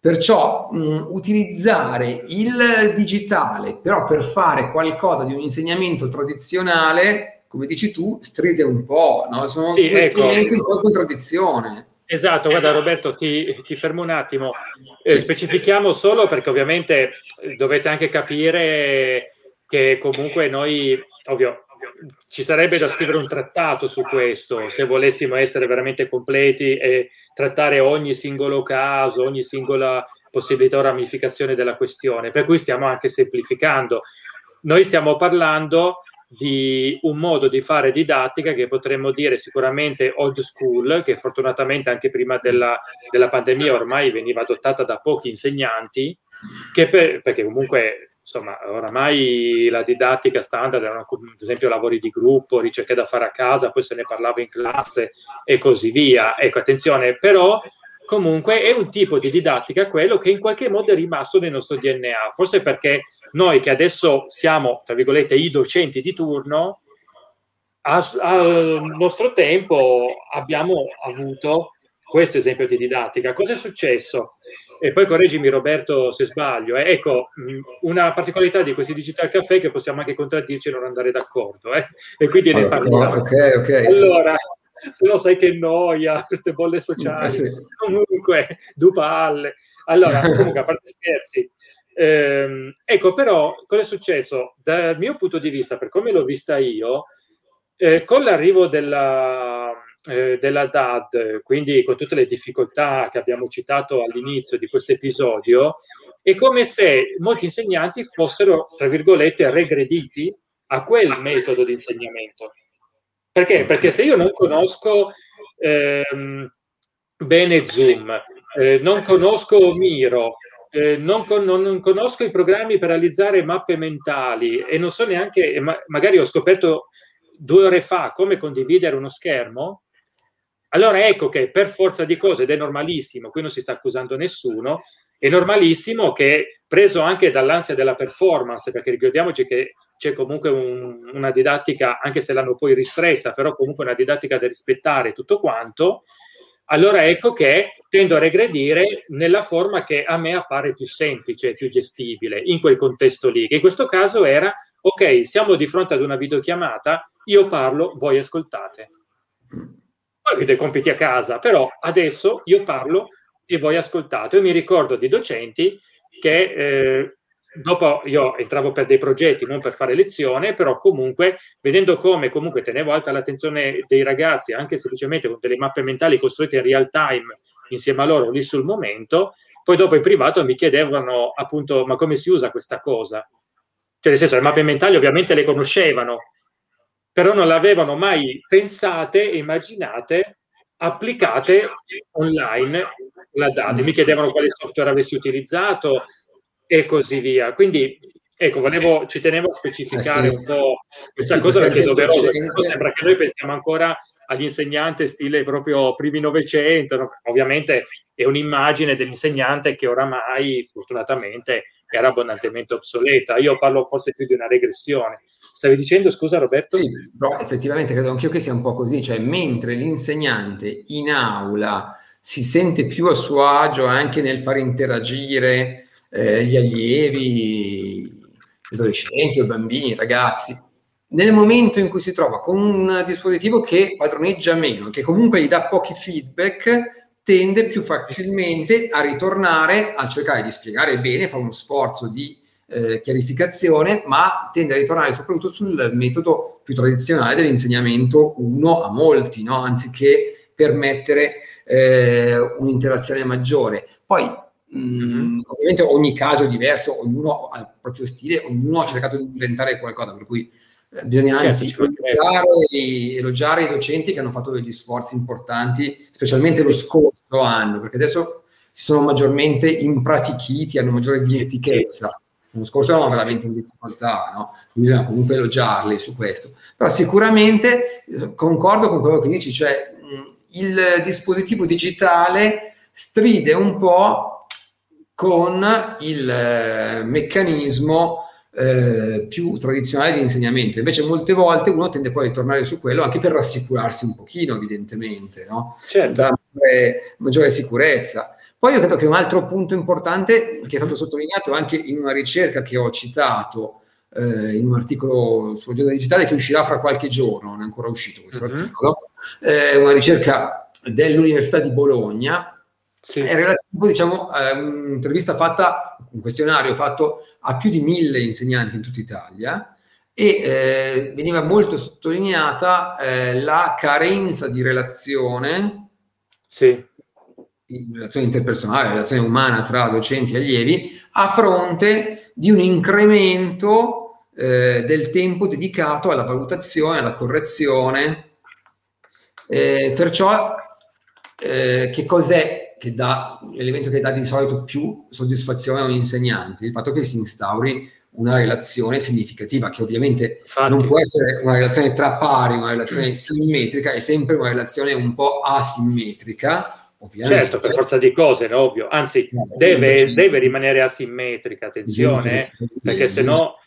Perciò mh, utilizzare il digitale però per fare qualcosa di un insegnamento tradizionale, come dici tu, stride un po', no? Sono sì, ecco. un po' in contraddizione. Esatto, guarda Roberto, ti, ti fermo un attimo. Eh, specifichiamo solo perché ovviamente dovete anche capire che comunque noi, ovvio, ci sarebbe da scrivere un trattato su questo, se volessimo essere veramente completi e trattare ogni singolo caso, ogni singola possibilità o ramificazione della questione, per cui stiamo anche semplificando. Noi stiamo parlando di un modo di fare didattica che potremmo dire sicuramente old school, che fortunatamente anche prima della, della pandemia ormai veniva adottata da pochi insegnanti, per, perché comunque insomma, oramai la didattica standard erano ad esempio lavori di gruppo, ricerche da fare a casa, poi se ne parlava in classe e così via. Ecco, attenzione, però comunque è un tipo di didattica quello che in qualche modo è rimasto nel nostro DNA, forse perché noi che adesso siamo, tra virgolette, i docenti di turno, al nostro tempo abbiamo avuto questo esempio di didattica. Cosa è successo? E poi correggimi Roberto se sbaglio. Eh. Ecco, una particolarità di questi digital caffè è che possiamo anche contraddirci e non andare d'accordo. Eh. E quindi ne parliamo. Okay, okay. Allora, se no sai che noia, queste bolle sociali. Eh sì. Comunque, due palle. Allora, comunque, a parte scherzi. Ehm, ecco, però, cosa è successo? Dal mio punto di vista, per come l'ho vista io, eh, con l'arrivo della eh, della DAD, quindi con tutte le difficoltà che abbiamo citato all'inizio di questo episodio, è come se molti insegnanti fossero, tra virgolette, regrediti a quel metodo di insegnamento. Perché? Perché se io non conosco ehm, bene Zoom, eh, non conosco Miro, eh, non, con, non, conosco i programmi per realizzare mappe mentali e non so neanche, ma, magari ho scoperto due ore fa come condividere uno schermo, allora ecco che per forza di cose, ed è normalissimo, qui non si sta accusando nessuno, è normalissimo che preso anche dall'ansia della performance, perché ricordiamoci che c'è comunque un, una didattica, anche se l'hanno poi ristretta, però comunque una didattica da rispettare tutto quanto, allora ecco che tendo a regredire nella forma che a me appare più semplice, più gestibile, in quel contesto lì, che in questo caso era, ok, siamo di fronte ad una videochiamata, io parlo, voi ascoltate poi vi dei compiti a casa, però adesso io parlo e voi ascoltate. Io mi ricordo di docenti che eh, dopo io entravo per dei progetti, non per fare lezione, però comunque vedendo come comunque tenevo alta l'attenzione dei ragazzi, anche semplicemente con delle mappe mentali costruite in real time insieme a loro lì sul momento, poi dopo in privato mi chiedevano appunto ma come si usa questa cosa? Cioè nel senso le mappe mentali ovviamente le conoscevano, però non l'avevano mai pensate immaginate applicate online la data. Mi chiedevano quale software avessi utilizzato e così via. Quindi ecco, volevo, ci tenevo a specificare eh sì. un po' questa sì, cosa perché è doveroso. Sembra che noi pensiamo ancora agli insegnanti stile proprio primi Novecento, ovviamente è un'immagine dell'insegnante che oramai fortunatamente era abbondantemente obsoleta. Io parlo forse più di una regressione. Stavi dicendo, scusa Roberto? Sì, però effettivamente credo anch'io che sia un po' così, cioè mentre l'insegnante in aula si sente più a suo agio anche nel far interagire eh, gli allievi, gli adolescenti, i bambini, i ragazzi, nel momento in cui si trova con un dispositivo che padroneggia meno, che comunque gli dà pochi feedback, tende più facilmente a ritornare a cercare di spiegare bene, fa uno sforzo di eh, chiarificazione, ma tende a ritornare soprattutto sul metodo più tradizionale dell'insegnamento uno a molti, no? anziché permettere eh, un'interazione maggiore. Poi Mm, ovviamente ogni caso è diverso, ognuno ha il proprio stile, ognuno ha cercato di inventare qualcosa, per cui Bisogna certo, anzi elogiare, elogiare, i docenti che hanno fatto degli sforzi importanti, specialmente lo scorso anno, perché adesso si sono maggiormente impratichiti, hanno maggiore dimestichezza. L'anno scorso erano veramente in difficoltà, no? bisogna comunque elogiarli su questo. Però sicuramente eh, concordo con quello che dici, cioè il dispositivo digitale stride un po' con il eh, meccanismo eh, più tradizionale di insegnamento. Invece molte volte uno tende poi a tornare su quello anche per rassicurarsi un pochino, evidentemente, no? certo. da maggiore, sicurezza. Poi io credo che un altro punto importante che è stato sottolineato anche in una ricerca che ho citato eh, in un articolo sul giornale digitale che uscirà fra qualche giorno, non è ancora uscito questo mm-hmm. articolo, eh, una ricerca dell'Università di Bologna sì. È relativo, diciamo, a un'intervista fatta, un questionario fatto a più di mille insegnanti in tutta Italia e eh, veniva molto sottolineata eh, la carenza di relazione, sì. di relazione interpersonale, relazione umana tra docenti e allievi, a fronte di un incremento eh, del tempo dedicato alla valutazione, alla correzione. Eh, perciò, eh, che cos'è che dà, l'elemento che dà di solito più soddisfazione a un insegnante, il fatto che si instauri una relazione significativa, che ovviamente Infatti. non può essere una relazione tra pari, una relazione simmetrica, è sempre una relazione un po' asimmetrica. Ovviamente. Certo, per forza di cose, no? ovvio. Anzi, no, deve, deve, rimanere asimmetrica, attenzione, giusto, perché se no...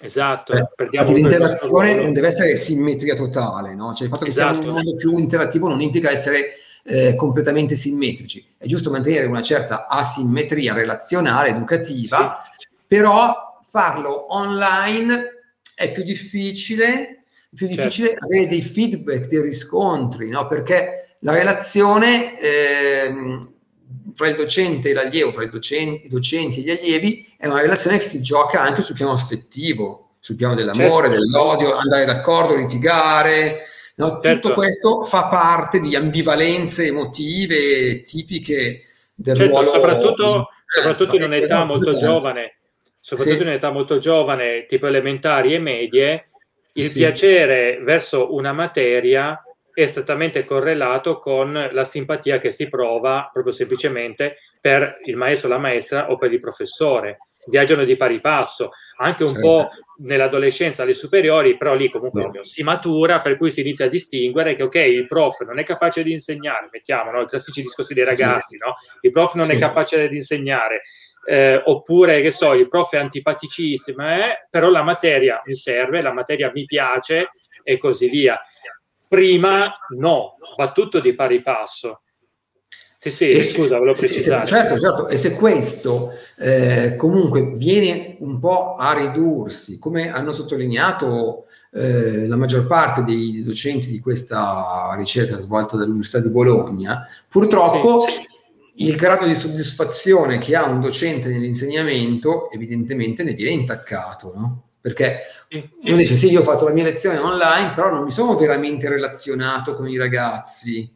Esatto, eh, l'interazione non deve essere simmetria totale, no? Cioè il fatto che esatto. sia un mondo più interattivo non implica essere eh, completamente simmetrici. È giusto mantenere una certa asimmetria relazionale, educativa, sì. però farlo online è più difficile, più difficile certo. avere dei feedback, dei riscontri, no? perché la relazione eh, fra il docente e l'allievo, fra i docenti, i docenti, e gli allievi, è una relazione che si gioca anche sul piano affettivo, sul piano dell'amore, certo. dell'odio, andare d'accordo, litigare, No? Certo. Tutto questo fa parte di ambivalenze emotive tipiche del certo, ruolo. Soprattutto, soprattutto in un'età molto giovane, soprattutto sì. in un'età molto giovane, tipo elementari e medie, il sì. piacere verso una materia è strettamente correlato con la simpatia che si prova proprio semplicemente per il maestro, la maestra o per il professore viaggiano di pari passo, anche un certo. po' nell'adolescenza, alle superiori, però lì comunque no. si matura, per cui si inizia a distinguere che ok, il prof non è capace di insegnare, mettiamo no? i classici discorsi dei ragazzi, no? il prof non sì. è capace di insegnare, eh, oppure che so, il prof è antipaticissimo, eh? però la materia mi serve, la materia mi piace e così via. Prima no, va tutto di pari passo. Sì, sì, e, scusa, volevo precisare. certo, certo, e se questo eh, comunque viene un po' a ridursi, come hanno sottolineato eh, la maggior parte dei docenti di questa ricerca svolta dall'Università di Bologna, purtroppo sì. il grado di soddisfazione che ha un docente nell'insegnamento evidentemente ne viene intaccato, no? Perché uno dice sì, io ho fatto la mia lezione online, però non mi sono veramente relazionato con i ragazzi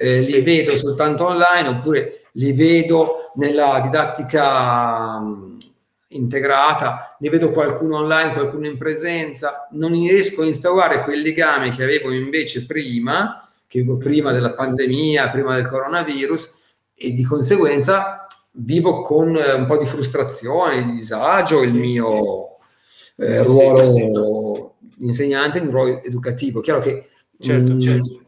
eh, li sì, vedo sì. soltanto online oppure li vedo nella didattica mh, integrata, ne vedo qualcuno online, qualcuno in presenza, non riesco a instaurare quel legame che avevo invece prima che prima della pandemia, prima del coronavirus e di conseguenza vivo con eh, un po' di frustrazione, di disagio il mio eh, ruolo di insegnante, il ruolo educativo. Chiaro che certo, mh, mm, certo.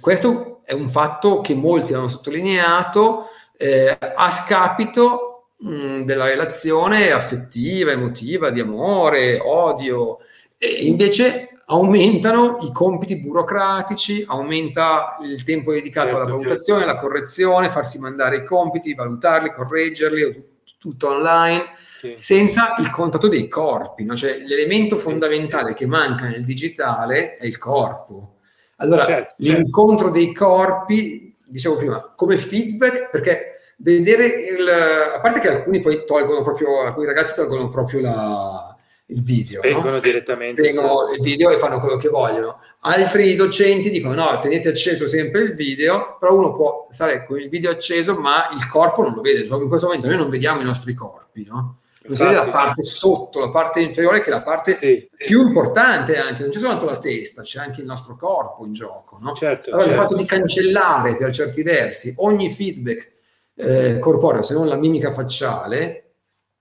questo è un fatto che molti hanno sottolineato eh, a scapito mh, mm, della relazione affettiva, emotiva, di amore, odio, e invece aumentano i compiti burocratici, aumenta il tempo dedicato certo, alla valutazione, certo. alla correzione, farsi mandare i compiti, valutarli, correggerli, tutto online, sì. senza il contatto dei corpi. No? Cioè, l'elemento fondamentale che manca nel digitale è il corpo. Allora, certo, certo. l'incontro dei corpi, dicevo prima, come feedback, perché vedere il, a parte che alcuni poi tolgono proprio, alcuni ragazzi tolgono proprio la, il video. Vengono no? direttamente. Vengono il video e fanno quello che vogliono. Altri docenti dicono no, tenete acceso sempre il video, però uno può stare con il video acceso, ma il corpo non lo vede. Cioè, in questo momento noi non vediamo i nostri corpi, no? Vede la parte sotto, la parte inferiore, che è la parte sì, più importante anche. Non c'è soltanto la testa, c'è anche il nostro corpo in gioco, no? Certo, allora, certo. il fatto di cancellare per certi versi ogni feedback eh, corporeo, se non la mimica facciale,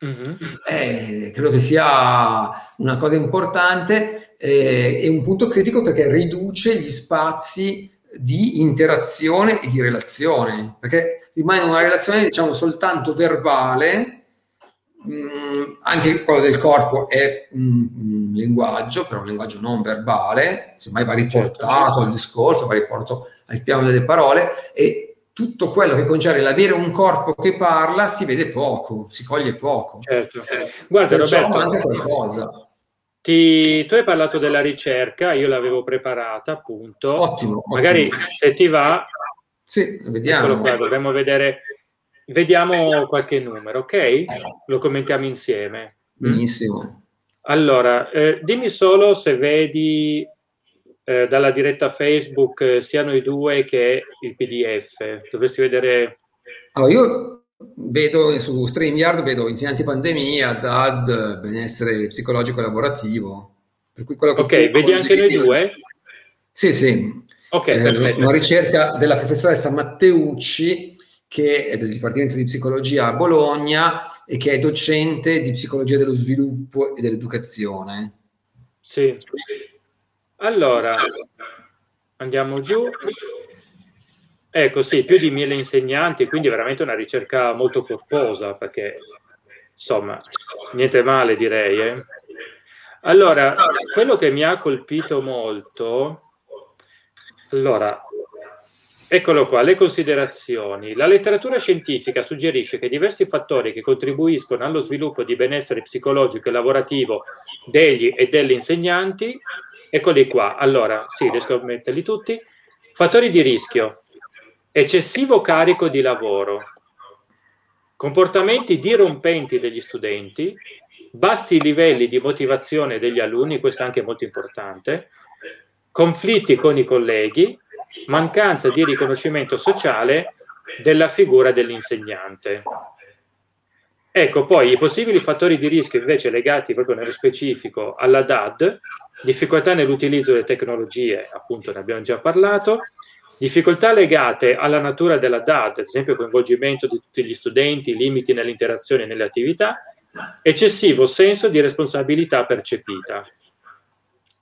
Mm-hmm. Eh, credo che sia una cosa importante eh, e un punto critico perché riduce gli spazi di interazione e di relazione, perché rimane una relazione diciamo soltanto verbale, mh, mm, anche quello del corpo è un, un, linguaggio, però un linguaggio non verbale, semmai va riportato certo. al discorso, va riportato al piano delle parole e tutto quello che concerne l'avere un corpo che parla si vede poco, si coglie poco. Certo. Guarda Perciò Roberto, anche qualcosa. Ti, tu hai parlato della ricerca, io l'avevo preparata appunto. Ottimo. Magari ottimo. se ti va, sì, vediamo. Qua, dovremmo vedere, vediamo qualche numero, ok? Lo commentiamo insieme. Benissimo. Allora, eh, dimmi solo se vedi eh, dalla diretta Facebook eh, sia noi due che il PDF. Dovresti vedere. Allora, io vedo su StreamYard vedo insegnanti pandemia, DAD, benessere psicologico e lavorativo. Per cui quello che ok, vedi anche noi due? Sì, sì. Ok, eh, Una ricerca della professoressa Matteucci, che è del Dipartimento di Psicologia a Bologna e che è docente di psicologia dello sviluppo e dell'educazione. Sì. Allora, andiamo giù. Ecco, sì, più di mille insegnanti, quindi veramente una ricerca molto corposa, perché insomma, niente male direi. Eh. Allora, quello che mi ha colpito molto, allora, eccolo qua, le considerazioni. La letteratura scientifica suggerisce che diversi fattori che contribuiscono allo sviluppo di benessere psicologico e lavorativo degli e delle insegnanti Eccoli qua. Allora, sì, riesco a metterli tutti. Fattori di rischio. Eccessivo carico di lavoro. Comportamenti dirompenti degli studenti. Bassi livelli di motivazione degli alunni, questo è anche molto importante. Conflitti con i colleghi. Mancanza di riconoscimento sociale della figura dell'insegnante. Ecco, poi i possibili fattori di rischio invece legati proprio nello specifico alla DAD difficoltà nell'utilizzo delle tecnologie, appunto ne abbiamo già parlato, difficoltà legate alla natura della DAD, ad esempio coinvolgimento di tutti gli studenti, limiti nell'interazione e nelle attività, eccessivo senso di responsabilità percepita.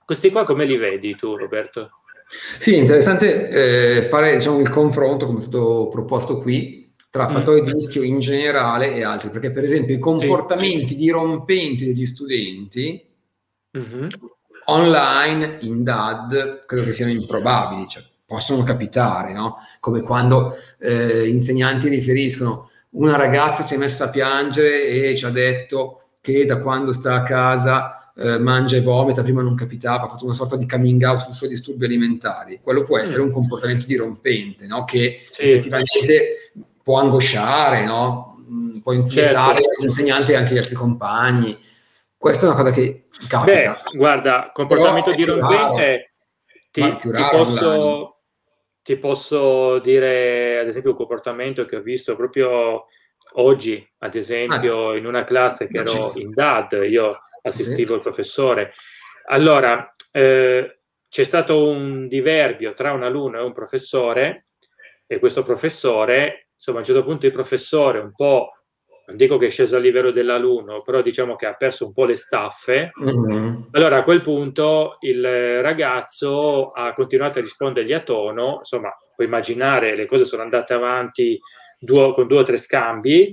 Questi qua come li vedi tu, Roberto? Sì, interessante eh, fare diciamo, il confronto, come è stato proposto qui, tra mm. fattori di rischio in generale e altri, perché per esempio i comportamenti sì. dirompenti degli studenti mm-hmm online in DAD credo che siano improbabili, cioè possono capitare, no? Come quando eh, insegnanti riferiscono una ragazza si è messa a piangere e ci ha detto che da quando sta a casa eh, mangia e vomita, prima non capitava, ha fatto una sorta di coming out sui suoi disturbi alimentari. Quello può essere un comportamento dirompente, no? Che sì, effettivamente sì. può angosciare, no? Mm, può inquietare certo. l'insegnante e anche gli altri compagni. Questa è una cosa che Capita. Beh, guarda, comportamento dirompente ti, ti, posso, ti posso dire, ad esempio, un comportamento che ho visto proprio oggi, ad esempio, ah, in una classe che ero in DAD, io assistivo sì. il professore. Allora, eh, c'è stato un diverbio tra un alunno e un professore e questo professore, insomma a un certo punto il professore un po' non dico che è sceso a livello dell'alunno, però diciamo che ha perso un po' le staffe. Mm-hmm. Allora a quel punto il ragazzo ha continuato a rispondergli a tono, insomma, puoi immaginare le cose sono andate avanti due, con due o tre scambi,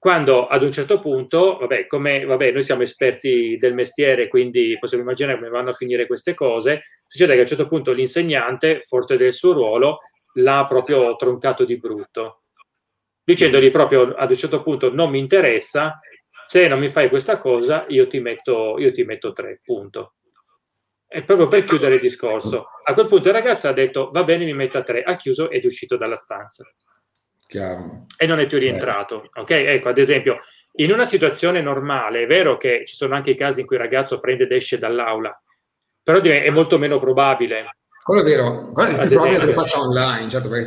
quando ad un certo punto, vabbè, come vabbè, noi siamo esperti del mestiere, quindi possiamo immaginare come vanno a finire queste cose, succede che a un certo punto l'insegnante, forte del suo ruolo, l'ha proprio troncato di brutto dicendogli proprio ad un certo punto non mi interessa, se non mi fai questa cosa io ti metto, io ti metto tre, punto. E proprio per chiudere il discorso. A quel punto il ragazzo ha detto va bene, mi metta tre, ha chiuso ed è uscito dalla stanza. Chiaro. E non è più rientrato. Eh. Ok, ecco, ad esempio, in una situazione normale è vero che ci sono anche i casi in cui il ragazzo prende ed esce dall'aula, però è molto meno probabile. Quello è vero, quello è più probabile che lo faccia online, certo, perché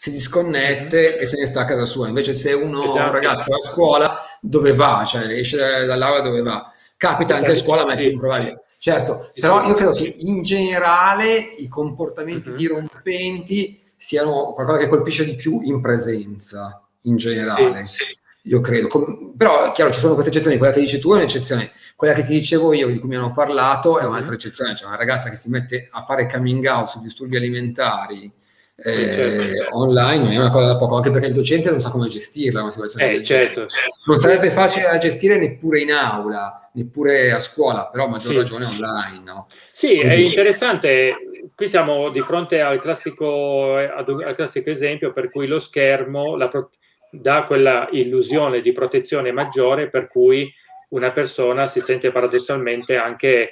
si disconnette mm-hmm. e se ne sta a casa sua. Invece se uno esatto. un ragazzo a scuola, dove va? Cioè esce dall'aula dove va? Capita esatto. anche a scuola, ma è più improbabile. Certo, sì, però io credo che in generale i comportamenti mm-hmm. dirompenti siano qualcosa che colpisce di più in presenza, in generale. Sì, sì. Io credo. Com- però, chiaro, ci sono queste eccezioni. Quella che dici tu è un'eccezione. Quella che ti dicevo io, di cui mi hanno parlato, è un'altra mm-hmm. eccezione. C'è una ragazza che si mette a fare coming out su disturbi alimentari eh, certo. online non è una cosa da poco, anche perché il docente non sa come gestirla una situazione eh, certo. Non sarebbe facile da gestire neppure in aula, neppure a scuola, però a maggior sì. ragione online. No? Sì, Così. è interessante. Qui siamo di fronte al classico, al classico esempio per cui lo schermo pro- dà quella illusione di protezione maggiore per cui una persona si sente paradossalmente anche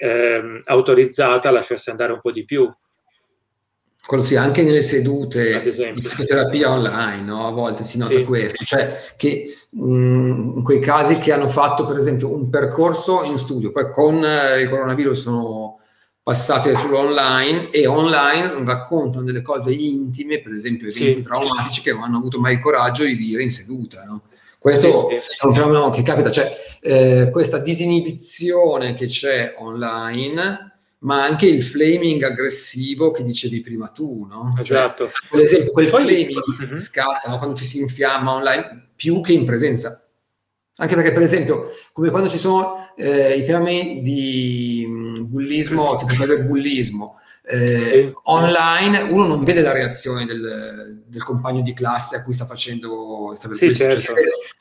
ehm, autorizzata a lasciarsi andare un po' di più quello sì, anche nelle sedute di psicoterapia online, no? a volte si nota sì. questo, cioè che mh, mm, in quei casi che hanno fatto per esempio un percorso in studio, poi con eh, il coronavirus sono passati sull'online e online raccontano delle cose intime, per esempio eventi sì. traumatici che non hanno avuto mai il coraggio di dire in seduta. No? Questo sì, è un fenomeno che capita, cioè eh, questa disinibizione che c'è online ma anche il flaming aggressivo che dicevi prima tu, no? Cioè, esatto. Cioè, per esempio, quel Poi, flaming uh-huh. scatta no? quando ci si infiamma online più che in presenza. Anche perché, per esempio, come quando ci sono eh, i fenomeni di mm, bullismo, tipo cyberbullismo, eh, online uno non vede la reazione del, del, compagno di classe a cui sta facendo sì, certo. se,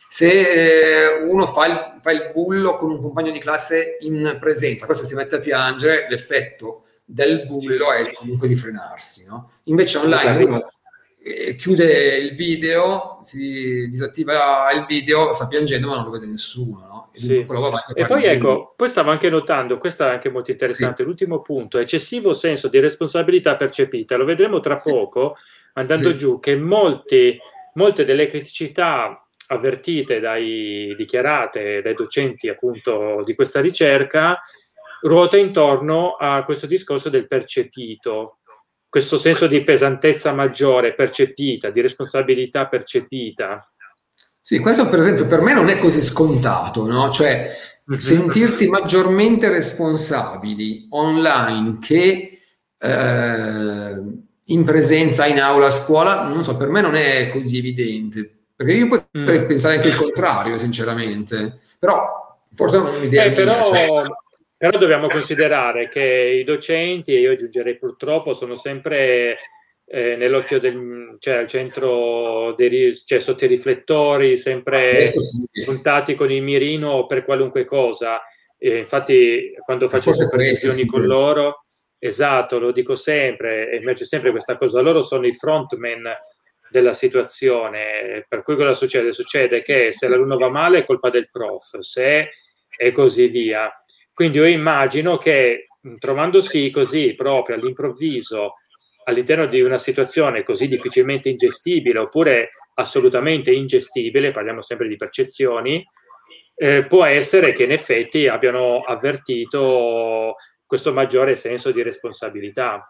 se, eh, uno fa il, fa il, bullo con un compagno di classe in presenza questo si mette a piangere l'effetto del bullo è comunque di frenarsi no? invece online uno chiude il video si disattiva il video sta piangendo ma non lo vede nessuno no? Sì. E poi ecco, poi stavo anche notando, questo è anche molto interessante, sì. l'ultimo punto, eccessivo senso di responsabilità percepita, lo vedremo tra sì. poco andando giù, che molti, molte delle criticità avvertite dai dichiarate dai docenti appunto di questa ricerca ruota intorno a questo discorso del percepito, questo senso di pesantezza maggiore percepita, di responsabilità percepita. Sì, questo per esempio per me non è così scontato, no? Cioè mm-hmm. sentirsi maggiormente responsabili online che eh, in presenza in aula a scuola, non so, per me non è così evidente. Perché io potrei mm. pensare anche il contrario, sinceramente. Però forse non è un'idea. Eh, però, cioè... però dobbiamo considerare che i docenti, e io aggiungerei purtroppo, sono sempre eh, nell'occhio del cioè al centro dei, cioè sotto i riflettori sempre puntati con il mirino per qualunque cosa. E infatti quando faccio supervisioni con loro esatto lo dico sempre emerge sempre questa cosa. Loro sono i frontman della situazione per cui cosa succede? succede che se l'alunno va male è colpa del prof se e così via quindi io immagino che trovandosi così proprio all'improvviso all'interno di una situazione così difficilmente ingestibile oppure assolutamente ingestibile, parliamo sempre di percezioni, eh, può essere che in effetti abbiano avvertito questo maggiore senso di responsabilità.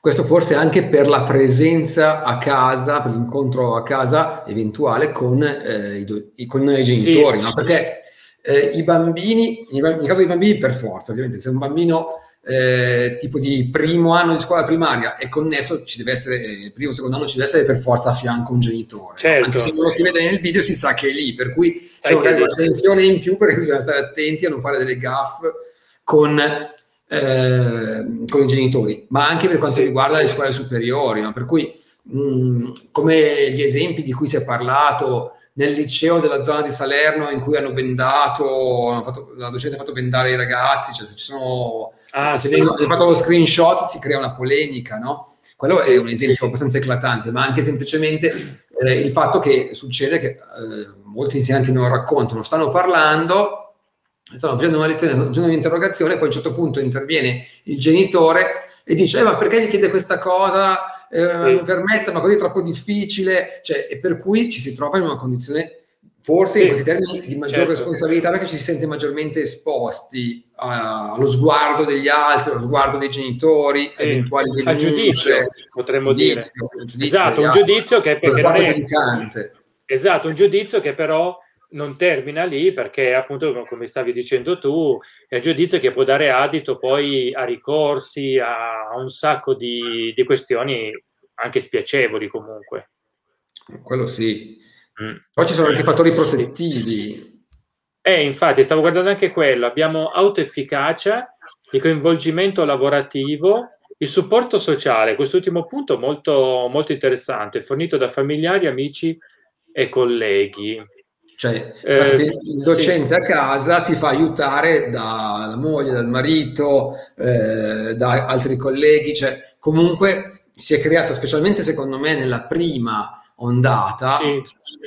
Questo forse anche per la presenza a casa, per l'incontro a casa eventuale con, eh, i, con i, genitori, sì, no? perché eh, i bambini, in caso dei bambini per forza, ovviamente se un bambino eh, tipo di primo anno di scuola primaria è connesso, ci deve essere, eh, primo secondo anno ci deve essere per forza a fianco un genitore. Certo. Anche se non lo si vede nel video si sa che è lì, per cui c'è magari una tensione in più perché bisogna stare attenti a non fare delle gaffe con, eh, con i genitori, ma anche per quanto sì. riguarda le scuole superiori, no? per cui mh, come gli esempi di cui si è parlato nel liceo della zona di Salerno in cui hanno bendato, hanno fatto, la docente ha fatto bendare i ragazzi, cioè se ci sono, ah, se sì. hanno fatto lo screenshot si crea una polemica, no? Quello sì, è un esempio sì. abbastanza eclatante, ma anche semplicemente eh, il fatto che succede che eh, molti insegnanti non raccontano, stanno parlando, stanno facendo una lezione, stanno facendo un'interrogazione, poi a un certo punto interviene il genitore e dice, eh, ma perché gli chiede questa cosa? Eh, sì. permette, ma così è troppo difficile, cioè, e per cui ci si trova in una condizione forse sì, in questi termini di maggior certo, responsabilità perché ci si sente maggiormente esposti a, allo sguardo degli altri, allo sguardo dei genitori, sì, eventuali denunce, a giudizio, potremmo giudizio, dire. Giudizio, esatto, un giudizio che, che non è... Esatto, un giudizio che però non termina lì perché appunto come stavi dicendo tu è un giudizio che può dare adito poi a ricorsi a, un sacco di, di questioni anche spiacevoli comunque. Quello sì. Mm. poi ci sono anche fattori protettivi. Eh infatti stavo guardando anche quello. Abbiamo autoefficacia il coinvolgimento lavorativo il supporto sociale quest'ultimo punto molto molto interessante fornito da familiari amici e colleghi cioè, eh, il docente sì. a casa si fa aiutare dalla moglie, dal marito, eh, da altri colleghi, cioè comunque si è creata, specialmente secondo me nella prima ondata sì.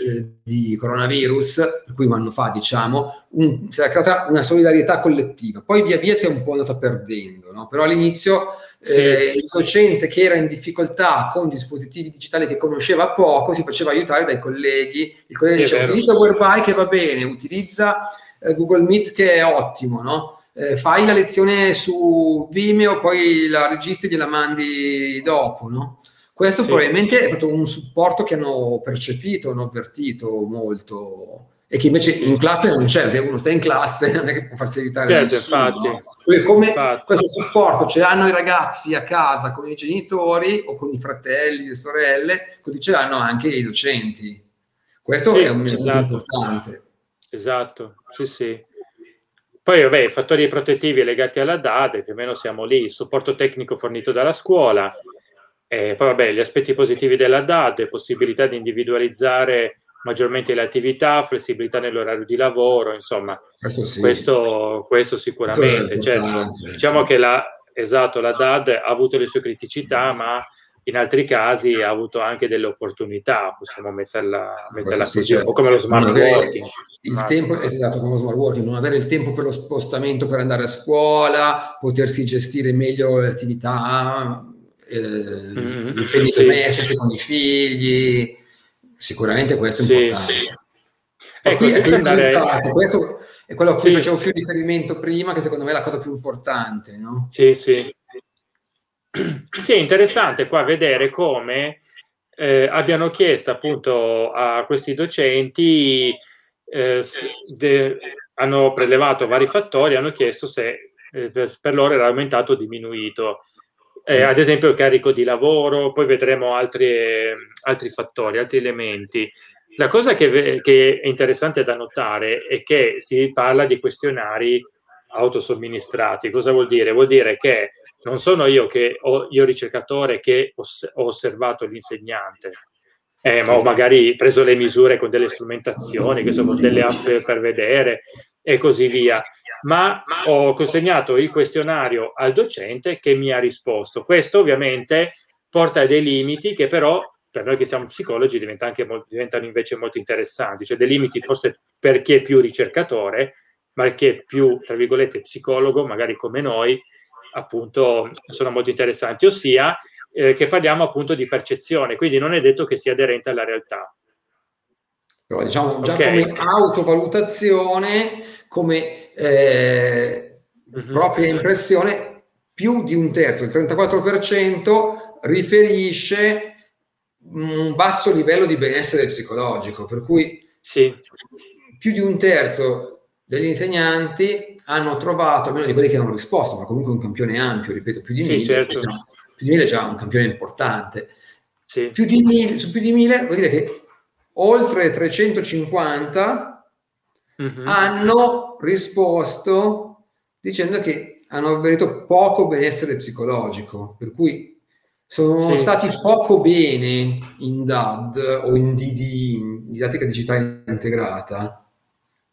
eh, di coronavirus, per cui un anno fa diciamo, un, si è creata una solidarietà collettiva, poi via via si è un po' andata perdendo, no? però all'inizio sì. eh, il docente che era in difficoltà con dispositivi digitali che conosceva poco si faceva aiutare dai colleghi, il collega diceva utilizza Whereby che va bene, utilizza eh, Google Meet che è ottimo, no? eh, fai la lezione su Vimeo, poi la registri e gliela mandi dopo, no? Questo sì. probabilmente è stato un supporto che hanno percepito, hanno avvertito molto e che invece in classe non c'è, uno sta in classe non è che può farsi aiutare certo, nessuno. Infatti, no? come infatti. questo supporto ce l'hanno i ragazzi a casa con i genitori o con i fratelli, le sorelle, così ce l'hanno anche i docenti. Questo sì, è un esatto. importante. Esatto, sì, sì. Poi, vabbè, i fattori protettivi legati alla DAD, più o meno siamo lì, il supporto tecnico fornito dalla scuola, e poi, vabbè, gli aspetti positivi della DAD, possibilità di individualizzare maggiormente le attività, flessibilità nell'orario di lavoro, insomma, questo, sì. questo, questo sicuramente. Certo, diciamo sì. che la, esatto, la DAD ha avuto le sue criticità, ma in altri casi ha avuto anche delle opportunità, possiamo metterla, metterla così, certo. un po' come lo smart working. Il tempo, esatto, come lo smart working, non avere il tempo per lo spostamento per andare a scuola, potersi gestire meglio le attività, eh, mm-hmm. impegni sì. domestici con i figli, Sicuramente questo è sì, importante. Sì. Ecco, qui, ecco, andare... stato, questo è quello a cui sì. facevo più riferimento prima, che secondo me è la cosa più importante. No? Sì, sì. Sì, è interessante qua vedere come eh, abbiano chiesto appunto a questi docenti, eh, de, hanno prelevato vari fattori, hanno chiesto se eh, per loro era aumentato o diminuito eh, ad esempio il carico di lavoro, poi vedremo altri, altri fattori, altri elementi. La cosa che, che, è interessante da notare è che si parla di questionari autosomministrati. Cosa vuol dire? Vuol dire che non sono io che ho, io ricercatore che ho, ho osservato l'insegnante, eh, ma ho magari preso le misure con delle strumentazioni, che sono delle app per vedere e così via ma ho consegnato il questionario al docente che mi ha risposto. Questo ovviamente porta a dei limiti che però per noi che siamo psicologi diventa anche, diventano invece molto interessanti, cioè dei limiti forse per chi è più ricercatore, ma chi è più, tra virgolette, psicologo, magari come noi, appunto, sono molto interessanti, ossia eh, che parliamo appunto di percezione, quindi non è detto che sia aderente alla realtà. Però diciamo già okay. come autovalutazione, come eh, mm-hmm. propria impressione, più di un terzo, il 34%, riferisce un basso livello di benessere psicologico, per cui sì. più di un terzo degli insegnanti hanno trovato, almeno di quelli che hanno risposto, ma comunque un campione ampio, ripeto, più di sì, mille, certo. diciamo, più di mille è già un campione importante. Sì. Più di mille, su più di mille vuol dire che oltre 350 Mhm. hanno risposto dicendo che hanno avverito poco benessere psicologico, per cui sono Sì. stati poco bene in DAD o in DD, in didattica digitale integrata.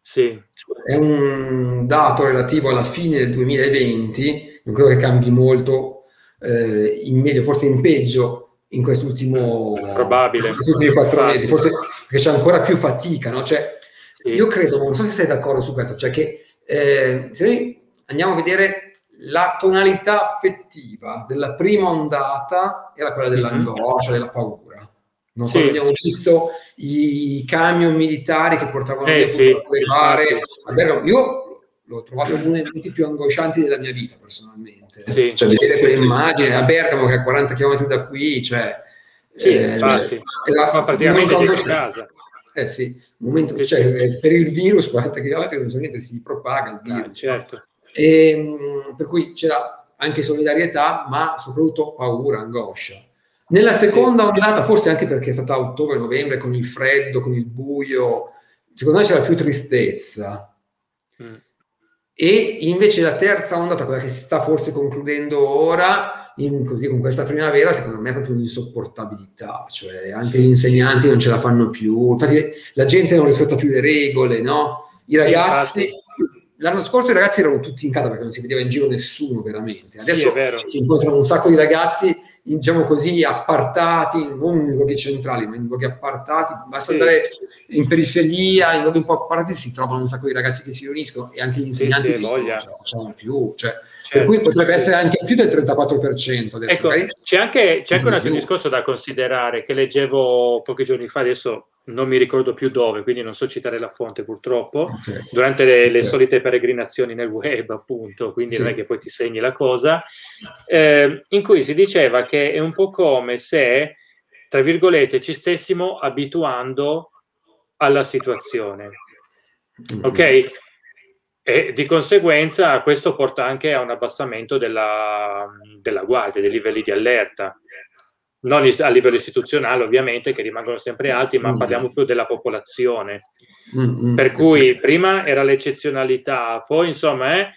Sì. È un dato relativo alla fine del 2020, non credo che cambi molto eh, in meglio, forse in peggio in quest'ultimo Probabile. questi ultimi quattro mesi, forse perché c'è ancora più fatica, no? Cioè, Sì. io credo, non so se sei d'accordo su questo, cioè che eh, se noi andiamo a vedere la tonalità affettiva della prima ondata era quella dell'angoscia, della paura. No? Mhm. Sì. Quando abbiamo visto i camion militari che portavano Eh, via sì, le bare Bergamo, io l'ho trovato uno dei momenti più angoscianti della mia vita personalmente. Sì. Cioè, vedere immagini a Bergamo che è a 40 km da qui, cioè, Sì, eh, infatti. era Ma un praticamente momento dietro casa. Eh sì, momento, Sì, cioè, sì. eh, per il virus 40 km non so niente, si propaga il virus. Ah, certo. E, mh, per cui c'era anche solidarietà, ma soprattutto paura, angoscia. Nella seconda ondata, forse anche perché è stata ottobre-novembre, con il freddo, con il buio, secondo me c'era più tristezza. Mm. E invece la terza ondata, quella che si sta forse concludendo ora, in- così con questa primavera, secondo me è proprio un'insopportabilità, cioè anche Sì. gli insegnanti non ce la fanno più, infatti la gente non rispetta più le regole, no? I ragazzi, infatti. l'anno scorso i ragazzi erano tutti in casa perché non si vedeva in giro nessuno veramente, Sì, adesso vero. si incontrano un sacco di ragazzi diciamo così appartati, non in luoghi centrali, ma in luoghi appartati, basta Sì. andare in periferia, in luoghi un po' appartati, si trovano un sacco di ragazzi che si riuniscono e anche gli Sì, insegnanti sì, dicono, voglia. non ce la facciamo più, cioè, Certo. per cui potrebbe Sì. essere anche più del 34% adesso. Ecco, magari- c'è anche, c'è anche un altro Più. discorso da considerare che leggevo pochi giorni fa, adesso non mi ricordo più dove, quindi non so citare la fonte purtroppo, Ok. durante le, le Ok. solite peregrinazioni nel web, appunto, quindi Sì. non è che poi ti segni la cosa, eh, in cui si diceva che è un po' come se, tra virgolette, ci stessimo abituando alla situazione. Ok? E di conseguenza questo porta anche a un abbassamento della, della guardia, dei livelli di allerta. Non a livello istituzionale, ovviamente, che rimangono sempre alti, ma Mm. parliamo più della popolazione. Mm, mm, Per eh cui sì. prima era l'eccezionalità, poi insomma, eh,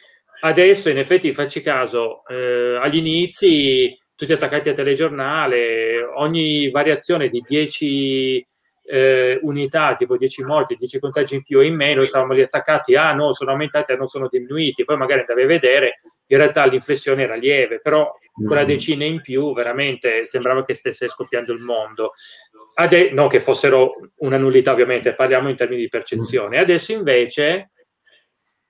adesso in effetti facci caso, eh, agli inizi tutti attaccati a telegiornale, ogni variazione di 10 eh, unità, tipo 10 morti, 10 contagi in più o in meno, stavamo lì attaccati, ah no, sono aumentati, ah no, sono diminuiti, poi magari andavi a vedere, in realtà l'inflessione era lieve, però quella Mm. decina in più veramente sembrava che stesse scoppiando il mondo. Ade- no, che fossero una nullità, ovviamente, parliamo in termini di percezione. Adesso invece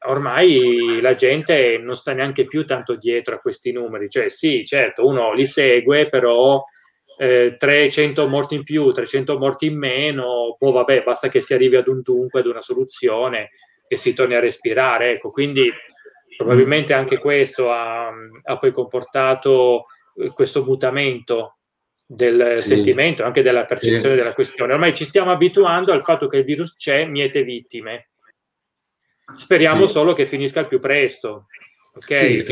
ormai la gente non sta neanche più tanto dietro a questi numeri, cioè sì, certo, uno li segue, però eh, 300 morti in più, 300 morti in meno, boh vabbè, basta che si arrivi ad un dunque, ad una soluzione e si torni a respirare, ecco, quindi probabilmente anche questo ha, ha poi comportato eh, questo mutamento del Sì. sentimento, anche della percezione Sì. della questione. Ormai ci stiamo abituando al fatto che il virus c'è, miete vittime. Speriamo Sì. solo che finisca al più presto. Ok? Sì,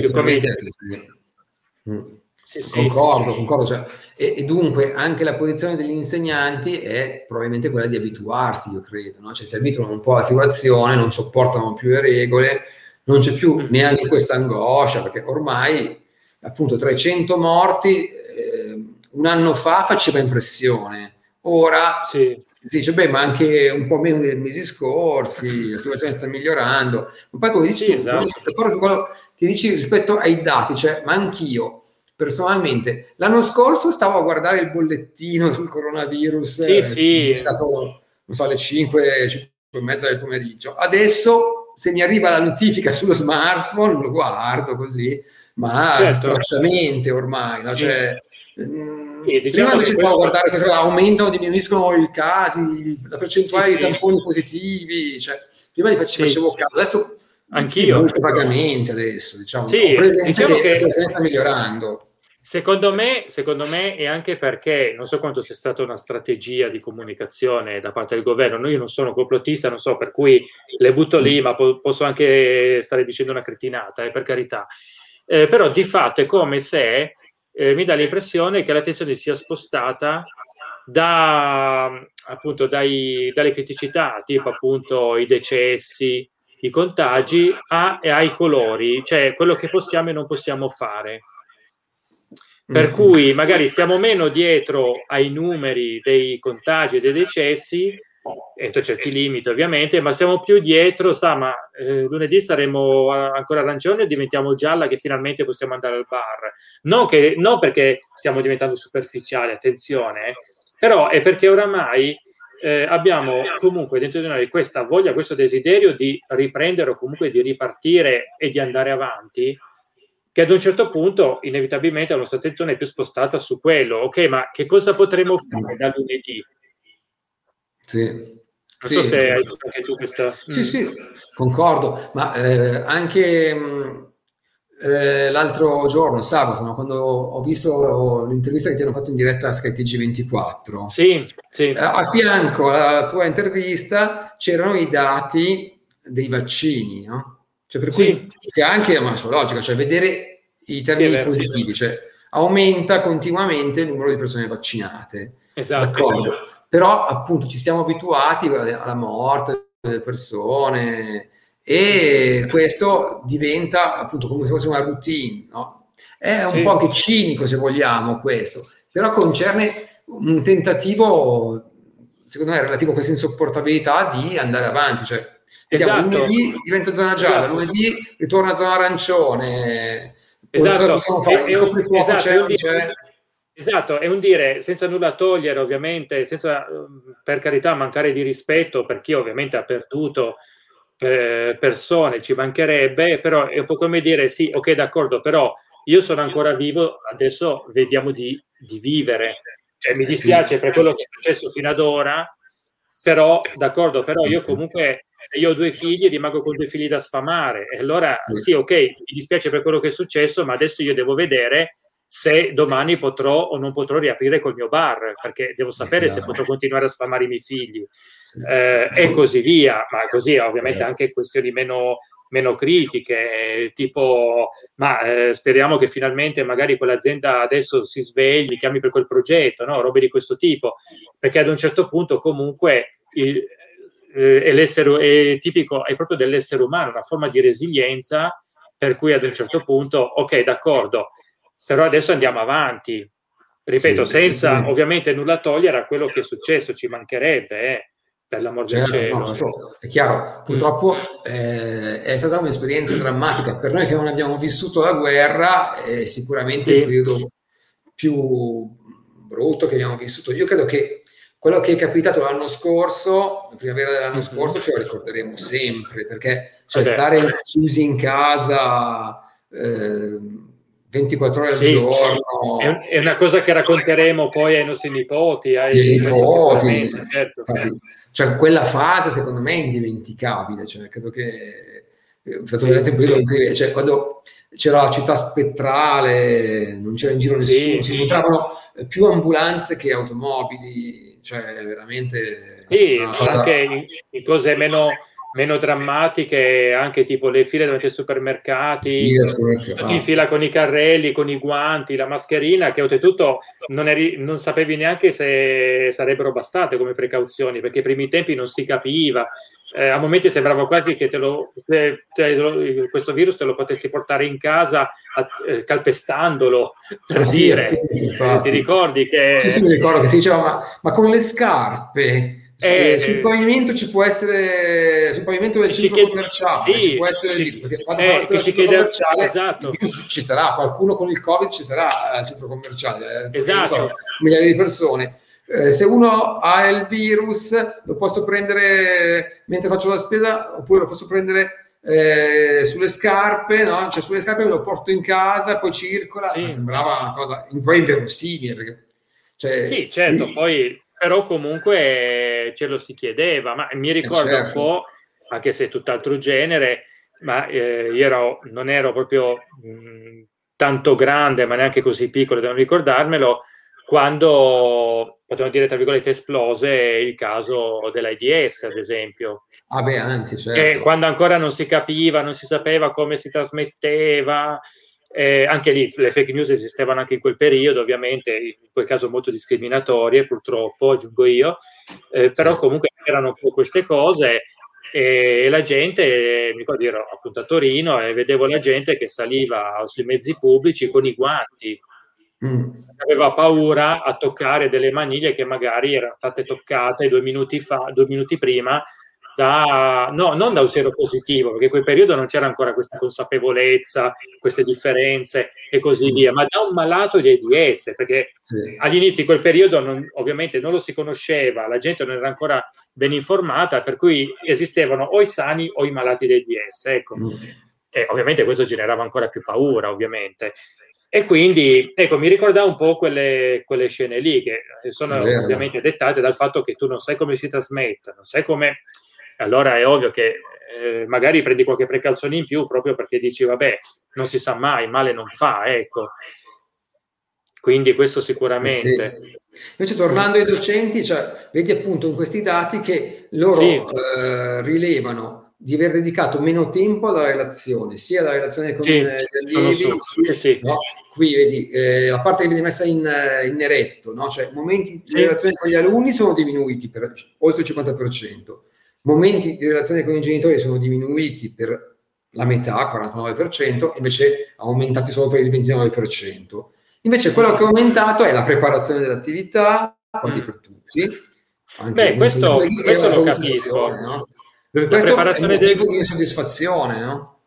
sì. Mm. sì. Concordo, concordo. cioè, e, e dunque anche la posizione degli insegnanti è probabilmente quella di abituarsi, io credo, no? cioè si abituano un po' alla situazione, non sopportano più le regole, non c'è più Mhm. neanche questa angoscia, perché ormai appunto 300 morti eh, un anno fa faceva impressione, ora Sì. si dice, beh, ma anche un po' meno dei mesi scorsi, la situazione sta migliorando. Ma poi, come dici, Sì, esatto. quello che dici rispetto ai dati, cioè, ma anch'io personalmente l'anno scorso stavo a guardare il bollettino sul coronavirus, Sì, eh, sì. è stato, non so, alle 5, 5 e mezza del pomeriggio. Adesso, se mi arriva la notifica sullo smartphone, lo guardo così, ma Certo. ormai, no? Sì. Cioè, mm, Sì, diciamo prima invece stavo a guardare cosa, aumentano o diminuiscono i casi, la percentuale Sì, di sì. tamponi positivi, cioè, prima li face- Sì. facevo caso, adesso Anch'io. sì, molto vagamente adesso, diciamo, Sì, diciamo che, che- sta migliorando. Secondo me, secondo me è anche perché non so quanto sia stata una strategia di comunicazione da parte del governo. Io non sono complottista, non so, per cui le butto lì, ma po- posso anche stare dicendo una cretinata, eh, per carità. Eh, però di fatto è come se eh, mi dà l'impressione che l'attenzione sia spostata da, appunto, dai, dalle criticità, tipo appunto i decessi, i contagi, a, ai colori, cioè quello che possiamo e non possiamo fare. Per mm. cui magari stiamo meno dietro ai numeri dei contagi e dei decessi, entro certi limiti ovviamente, ma siamo più dietro, sa, ma eh, lunedì saremo ancora arancioni o diventiamo gialla che finalmente possiamo andare al bar. Non, che, non perché stiamo diventando superficiali, attenzione, però è perché oramai eh, abbiamo comunque dentro di noi questa voglia, questo desiderio di riprendere o comunque di ripartire e di andare avanti che ad un certo punto inevitabilmente la nostra attenzione è più spostata su quello. Ok, ma che cosa potremo fare da lunedì? Sì. Non sì, so se hai anche tu questa... Sì, mm. sì, concordo, ma eh, anche mm, eh, l'altro giorno, sabato, no, quando ho visto l'intervista che ti hanno fatto in diretta a SkyTG 24, sì, sì. Eh, a fianco alla tua intervista c'erano i dati dei vaccini, no? Cioè, per cui sì. che anche una sua logica, cioè vedere i termini sì, positivi, cioè aumenta continuamente il numero di persone vaccinate. Esatto. D'accordo? Però appunto ci siamo abituati alla morte delle persone e questo diventa appunto come se fosse una routine, no? È un sì. po' anche cinico se vogliamo questo, però concerne un tentativo, secondo me, relativo a questa insopportabilità di andare avanti, cioè Esatto. lunedì diventa zona gialla, esatto. lunedì ritorna zona arancione. Esatto. Fare, è, è un, esatto, c'è, è un dire, esatto, è un dire senza nulla togliere, ovviamente, senza per carità mancare di rispetto per chi ovviamente ha perduto eh, persone, ci mancherebbe, però è un po' come dire sì, ok, d'accordo, però io sono ancora vivo, adesso vediamo di, di vivere. Cioè, mi dispiace per quello che è successo fino ad ora, però d'accordo, però io comunque se io ho due figli rimango con due figli da sfamare. E allora sì, ok, mi dispiace per quello che è successo, ma adesso io devo vedere se domani potrò o non potrò riaprire col mio bar, perché devo sapere se potrò continuare a sfamare i miei figli eh, e così via. Ma così ovviamente anche questioni meno, meno critiche, tipo, ma eh, speriamo che finalmente magari quell'azienda adesso si svegli, chiami per quel progetto, no? robe di questo tipo, perché ad un certo punto comunque il, eh, è, tipico, è proprio dell'essere umano, una forma di resilienza per cui ad un certo punto, ok, d'accordo, però adesso andiamo avanti. Ripeto, sì, senza sì, sì. ovviamente nulla togliere a quello che è successo, ci mancherebbe, eh, per l'amor del certo, cielo. No, so, è chiaro, purtroppo eh, è stata un'esperienza drammatica per noi che non abbiamo vissuto la guerra, è sicuramente il periodo più brutto che abbiamo vissuto. Io credo che quello che è capitato l'anno scorso, la primavera dell'anno mhm. scorso, ce lo ricorderemo sempre, perché cioè, stare chiusi in casa eh, 24 ore al sì, giorno... È, una cosa che racconteremo poi ai nostri nipoti, ai nipoti. Certo, certo. Cioè, quella fase secondo me è indimenticabile, cioè, credo che è stato sì, veramente un periodo incredibile. Cioè, quando c'era la città spettrale, non c'era in giro nessuno, sì, si incontravano più ambulanze che automobili cioè veramente... Sì, cosa... anche in, in cose meno, meno drammatiche, anche tipo le file davanti ai supermercati, tutti in fila con i carrelli, con i guanti, la mascherina, che oltretutto non, eri, non sapevi neanche se sarebbero bastate come precauzioni, perché ai primi tempi non si capiva, eh, a momenti sembrava quasi che te lo, te, te lo, questo virus te lo potessi portare in casa a, eh, calpestandolo, per ah, dire. Sì, ti ricordi che... Sì, sì, mi ricordo che si diceva, ma, ma con le scarpe... Eh, sul pavimento ci può essere sul pavimento del centro chiede, commerciale sì, ci può essere ci, il perché quando eh, che ci chiede, commerciale esatto. ci sarà qualcuno con il covid ci sarà al centro commerciale eh, esatto. So, migliaia di persone eh, se uno ha il virus lo posso prendere mentre faccio la spesa oppure lo posso prendere eh, sulle scarpe, no? cioè sulle scarpe me lo porto in casa, poi circola, sì. sembrava una cosa un po' inverosimile. Perché, cioè, sì, certo, lì... poi però comunque ce lo si chiedeva, ma mi ricordo certo. un po', anche se è tutt'altro genere, ma eh, io ero, non ero proprio mh, tanto grande, ma neanche così piccolo da non ricordarmelo, quando, potremmo dire, tra virgolette, esplose il caso dell'AIDS, ad esempio. Ah beh, anche, certo. quando ancora non si capiva, non si sapeva come si trasmetteva, eh, anche lì le fake news esistevano anche in quel periodo, ovviamente, in quel caso molto discriminatorie, purtroppo, aggiungo io, eh, però comunque erano un po' queste cose e la gente, mi ricordo ero appunto a Torino e vedevo la gente che saliva sui mezzi pubblici con i guanti, mm. aveva paura a toccare delle maniglie che magari erano state toccate due minuti fa, due minuti prima da, no, non da un sero positivo, perché in quel periodo non c'era ancora questa consapevolezza, queste differenze e così via, ma da un malato di AIDS, perché sì. all'inizio di quel periodo non, ovviamente non lo si conosceva, la gente non era ancora ben informata, per cui esistevano o i sani o i malati di AIDS. Ecco. Mm. E ovviamente questo generava ancora più paura, ovviamente. E quindi, ecco, mi ricordava un po' quelle, quelle scene lì, che sono ovviamente dettate dal fatto che tu non sai come si trasmette, non sai come allora è ovvio che eh, magari prendi qualche precauzione in più proprio perché dici vabbè, non si sa mai, male non fa, ecco. Quindi questo sicuramente. Sì. Invece tornando ai docenti, cioè, vedi appunto in questi dati che loro sì. eh, rilevano di aver dedicato meno tempo alla relazione, sia alla relazione con sì, gli allievi, sia, sì. no? qui vedi eh, la parte che viene messa in, in eretto, no? cioè momenti di relazione con gli alunni sono diminuiti per oltre il 50%, momenti di relazione con i genitori sono diminuiti per la metà, 49%, invece aumentati solo per il 29%. Invece quello che è aumentato è la preparazione dell'attività, quasi per tutti. Beh, questo, questo lo capisco. No? La preparazione del... di insoddisfazione, no?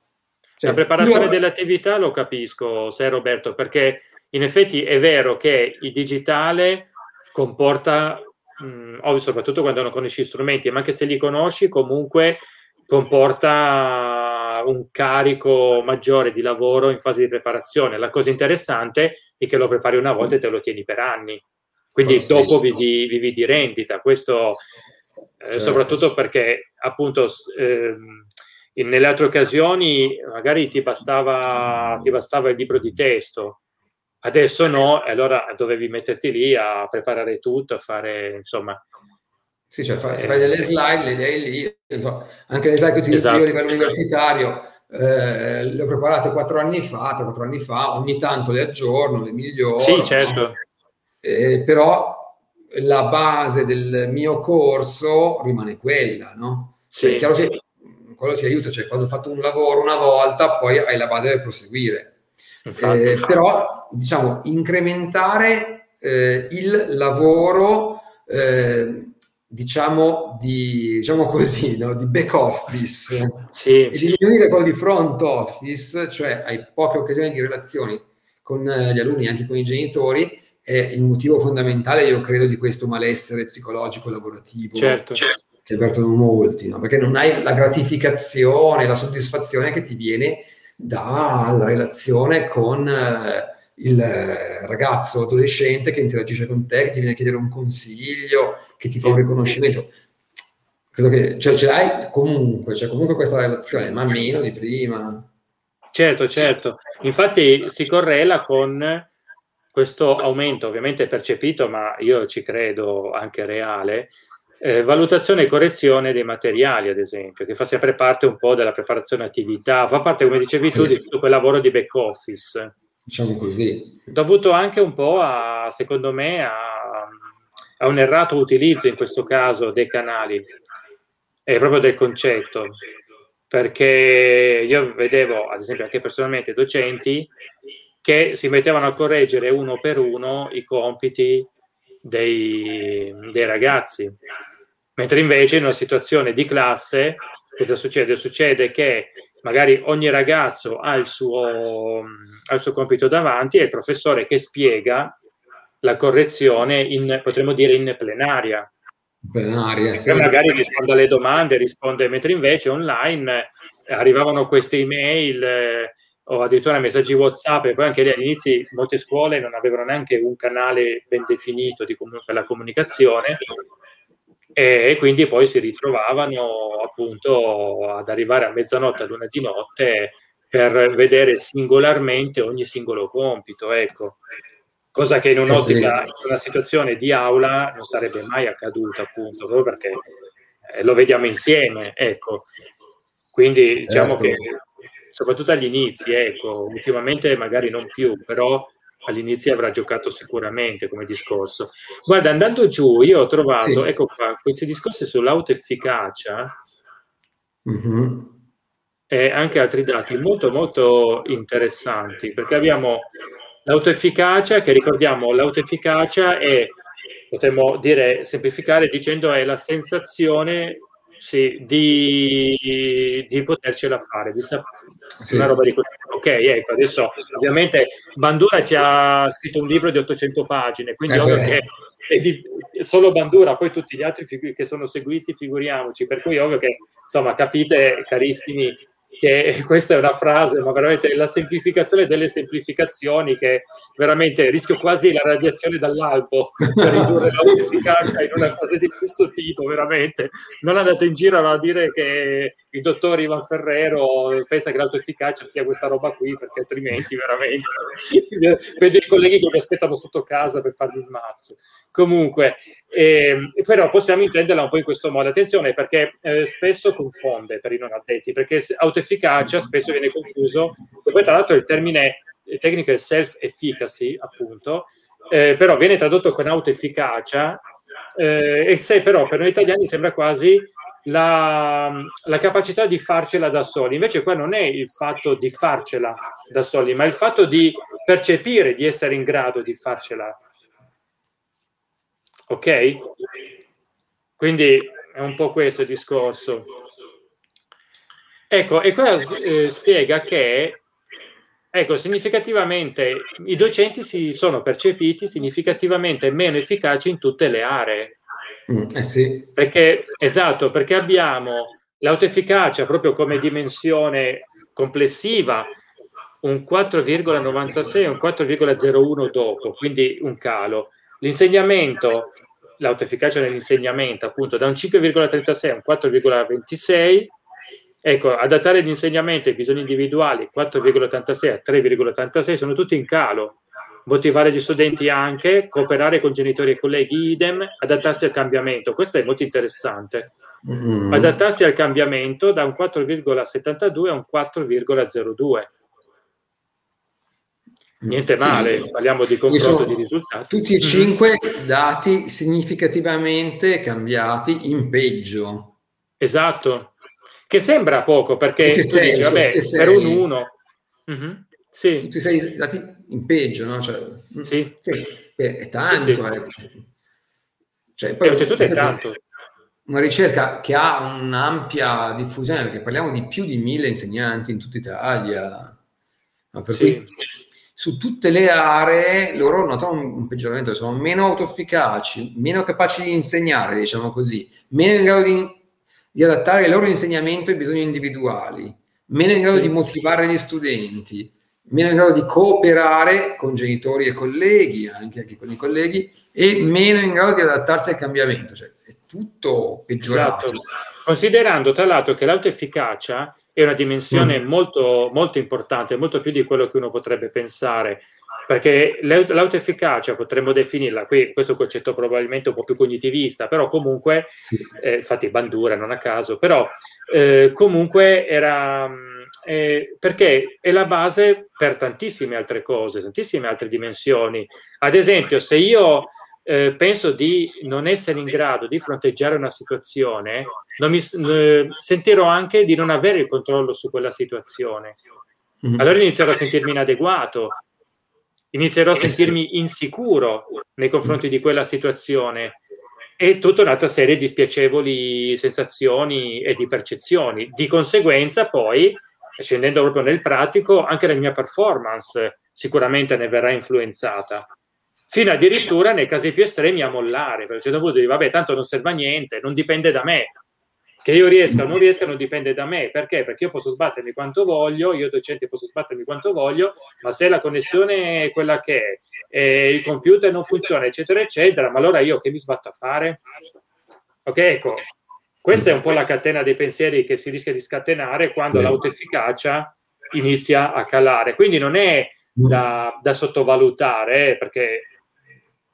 Cioè, la preparazione io... dell'attività lo capisco, sai Roberto, perché in effetti è vero che il digitale comporta mh, ovvio, soprattutto quando non conosci gli strumenti, ma anche se li conosci, comunque comporta un carico maggiore di lavoro in fase di preparazione. La cosa interessante è che lo prepari una volta e te lo tieni per anni. Quindi oh, dopo vivi, vivi, di rendita. Questo certo. soprattutto perché appunto eh, nelle altre occasioni magari ti bastava, ti bastava il libro di testo Adesso no, e allora dovevi metterti lì a preparare tutto, a fare, insomma... Sì, cioè fai, eh, fai delle slide, le hai lì, so, anche le slide che utilizzo esatto, io a livello esatto. universitario, eh, le ho preparate quattro anni fa, tre, quattro anni fa, ogni tanto le aggiorno, le miglioro. Sì, certo. Eh, però la base del mio corso rimane quella, no? Sì. È chiaro che quello ti aiuta, cioè quando hai fatto un lavoro una volta, poi hai la base per proseguire. Eh, però diciamo incrementare eh, il lavoro eh, diciamo di diciamo così no? di back office sì, e sì. diminuire quello di front office cioè hai poche occasioni di relazioni con eh, gli alunni anche con i genitori è il motivo fondamentale io credo di questo malessere psicologico lavorativo certo, che avvertono molti no? perché non hai la gratificazione la soddisfazione che ti viene dalla relazione con eh, il ragazzo adolescente che interagisce con te, che ti viene a chiedere un consiglio, che ti fa un riconoscimento. Credo che cioè, ce l'hai comunque, c'è cioè, comunque questa relazione, ma meno di prima. Certo, certo. Infatti si correla con questo aumento, ovviamente percepito, ma io ci credo anche reale, eh, valutazione e correzione dei materiali, ad esempio, che fa sempre parte un po' della preparazione attività, fa parte, come dicevi tu, di tutto quel lavoro di back office. Diciamo così. Dovuto anche un po' a, secondo me, a, a un errato utilizzo in questo caso dei canali e proprio del concetto. Perché io vedevo, ad esempio, anche personalmente docenti che si mettevano a correggere uno per uno i compiti dei, dei ragazzi. Mentre invece in una situazione di classe, cosa succede? Succede che magari ogni ragazzo ha il suo, ha il suo compito davanti e il professore che spiega la correzione in, potremmo dire, in plenaria. Plenaria, sì. Magari risponde alle domande, risponde, mentre invece online arrivavano queste email o addirittura messaggi WhatsApp e poi anche lì all'inizio molte scuole non avevano neanche un canale ben definito di per la comunicazione e, quindi poi si ritrovavano appunto ad arrivare a mezzanotte, a luna di notte per vedere singolarmente ogni singolo compito, ecco. Cosa che in un'ottica, in una situazione di aula non sarebbe mai accaduta, appunto, proprio perché eh, lo vediamo insieme, ecco. Quindi diciamo certo. che soprattutto agli inizi, ecco, ultimamente magari non più, però all'inizio avrà giocato sicuramente come discorso. Guarda, andando giù, io ho trovato, sì. ecco qua, questi discorsi sull'autoefficacia mm-hmm. e anche altri dati molto molto interessanti, perché abbiamo l'autoefficacia, che ricordiamo, l'autoefficacia è, potremmo dire, semplificare dicendo è la sensazione sì, di, di potercela fare, di sap- sì. una roba di questo. Ok, ecco, adesso ovviamente Bandura ci ha scritto un libro di 800 pagine, quindi eh ovvio che è di, solo Bandura, poi tutti gli altri figu- che sono seguiti, figuriamoci, per cui ovvio che, insomma, capite, carissimi che questa è una frase, ma veramente la semplificazione delle semplificazioni, che veramente rischio quasi la radiazione dall'albo per ridurre l'efficacia in una frase di questo tipo, veramente. Non andate in giro a dire che il dottor Ivan Ferrero pensa che l'autoefficacia sia questa roba qui, perché altrimenti veramente vedo i colleghi che mi aspettano sotto casa per fargli il mazzo. Comunque, eh, però possiamo intenderla un po' in questo modo. Attenzione perché eh, spesso confonde per i non addetti, perché autoefficacia spesso viene confuso, e poi tra l'altro il termine tecnico è self-efficacy, appunto, eh, però viene tradotto con autoefficacia, eh, e se però per noi italiani sembra quasi la, la, capacità di farcela da soli. Invece qua non è il fatto di farcela da soli, ma il fatto di percepire di essere in grado di farcela Ok? Quindi è un po' questo il discorso. Ecco, e qua eh, spiega che ecco, significativamente i docenti si sono percepiti significativamente meno efficaci in tutte le aree. Mm, eh sì. Perché, esatto, perché abbiamo l'autoefficacia proprio come dimensione complessiva, un 4,96 un 4,01 dopo, quindi un calo. L'insegnamento l'autoefficacia nell'insegnamento appunto da un 5,36 a un 4,26 ecco adattare l'insegnamento ai bisogni individuali 4,86 a 3,86 sono tutti in calo motivare gli studenti anche cooperare con genitori e colleghi idem adattarsi al cambiamento questo è molto interessante mm. adattarsi al cambiamento da un 4,72 a un 4,02 Niente male, sì. parliamo di confronto di risultati. Tutti e mm. cinque dati significativamente cambiati in peggio. Esatto, che sembra poco perché tu sei, dici, vabbè, per un 1. Mm-hmm. Sì. E sei dati in peggio, no? Cioè, mm, sì. sì. È tanto. Sì, sì. Eh. Cioè, poi, oltretutto è tanto. Una ricerca che ha un'ampia diffusione, perché parliamo di più di mille insegnanti in tutta Italia. No, per sì. cui su tutte le aree loro notano un, peggioramento, sono meno autoefficaci, meno capaci di insegnare, diciamo così, meno in grado di, di adattare il loro insegnamento ai bisogni individuali, meno in grado di motivare gli studenti, meno in grado di cooperare con genitori e colleghi, anche, anche con i colleghi, e meno in grado di adattarsi al cambiamento. Cioè, è tutto peggiorato. Esatto. Considerando tra l'altro che l'autoefficacia è una dimensione mm. molto, molto importante, molto più di quello che uno potrebbe pensare, perché l'autoefficacia potremmo definirla, qui questo è un concetto probabilmente un po' più cognitivista, però comunque, sì. eh, infatti Bandura non a caso, però eh, comunque era, eh, perché è la base per tantissime altre cose, tantissime altre dimensioni. Ad esempio, se io eh, penso di non essere in grado di fronteggiare una situazione, mi, eh, sentirò anche di non avere il controllo su quella situazione. Mm-hmm. Allora inizierò a sentirmi inadeguato, inizierò a eh sentirmi insicuro nei confronti di quella situazione e tutta un'altra serie di spiacevoli sensazioni e di percezioni. Di conseguenza, poi, scendendo proprio nel pratico, anche la mia performance sicuramente ne verrà influenzata fino addirittura nei casi più estremi a mollare, perché a un certo punto dici, vabbè, tanto non serve a niente, non dipende da me. Che io riesca o non riesca non dipende da me, perché? Perché io posso sbattermi quanto voglio, io docente posso sbattermi quanto voglio, ma se la connessione è quella che è, e il computer non funziona, eccetera, eccetera, ma allora io che mi sbatto a fare? Ok, ecco, questa è un po' la catena dei pensieri che si rischia di scatenare quando l'autoefficacia inizia a calare. Quindi non è da, da sottovalutare, eh, perché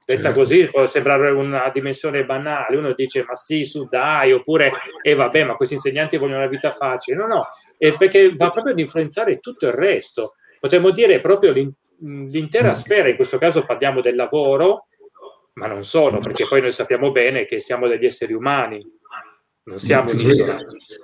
detta certo. così può sembrare una dimensione banale. Uno dice ma sì, su dai, oppure e eh, vabbè, ma questi insegnanti vogliono una vita facile. No, no, è perché va proprio ad influenzare tutto il resto. Potremmo dire proprio l'intera sfera, in questo caso parliamo del lavoro, ma non solo, perché poi noi sappiamo bene che siamo degli esseri umani, non siamo sì, un'isola.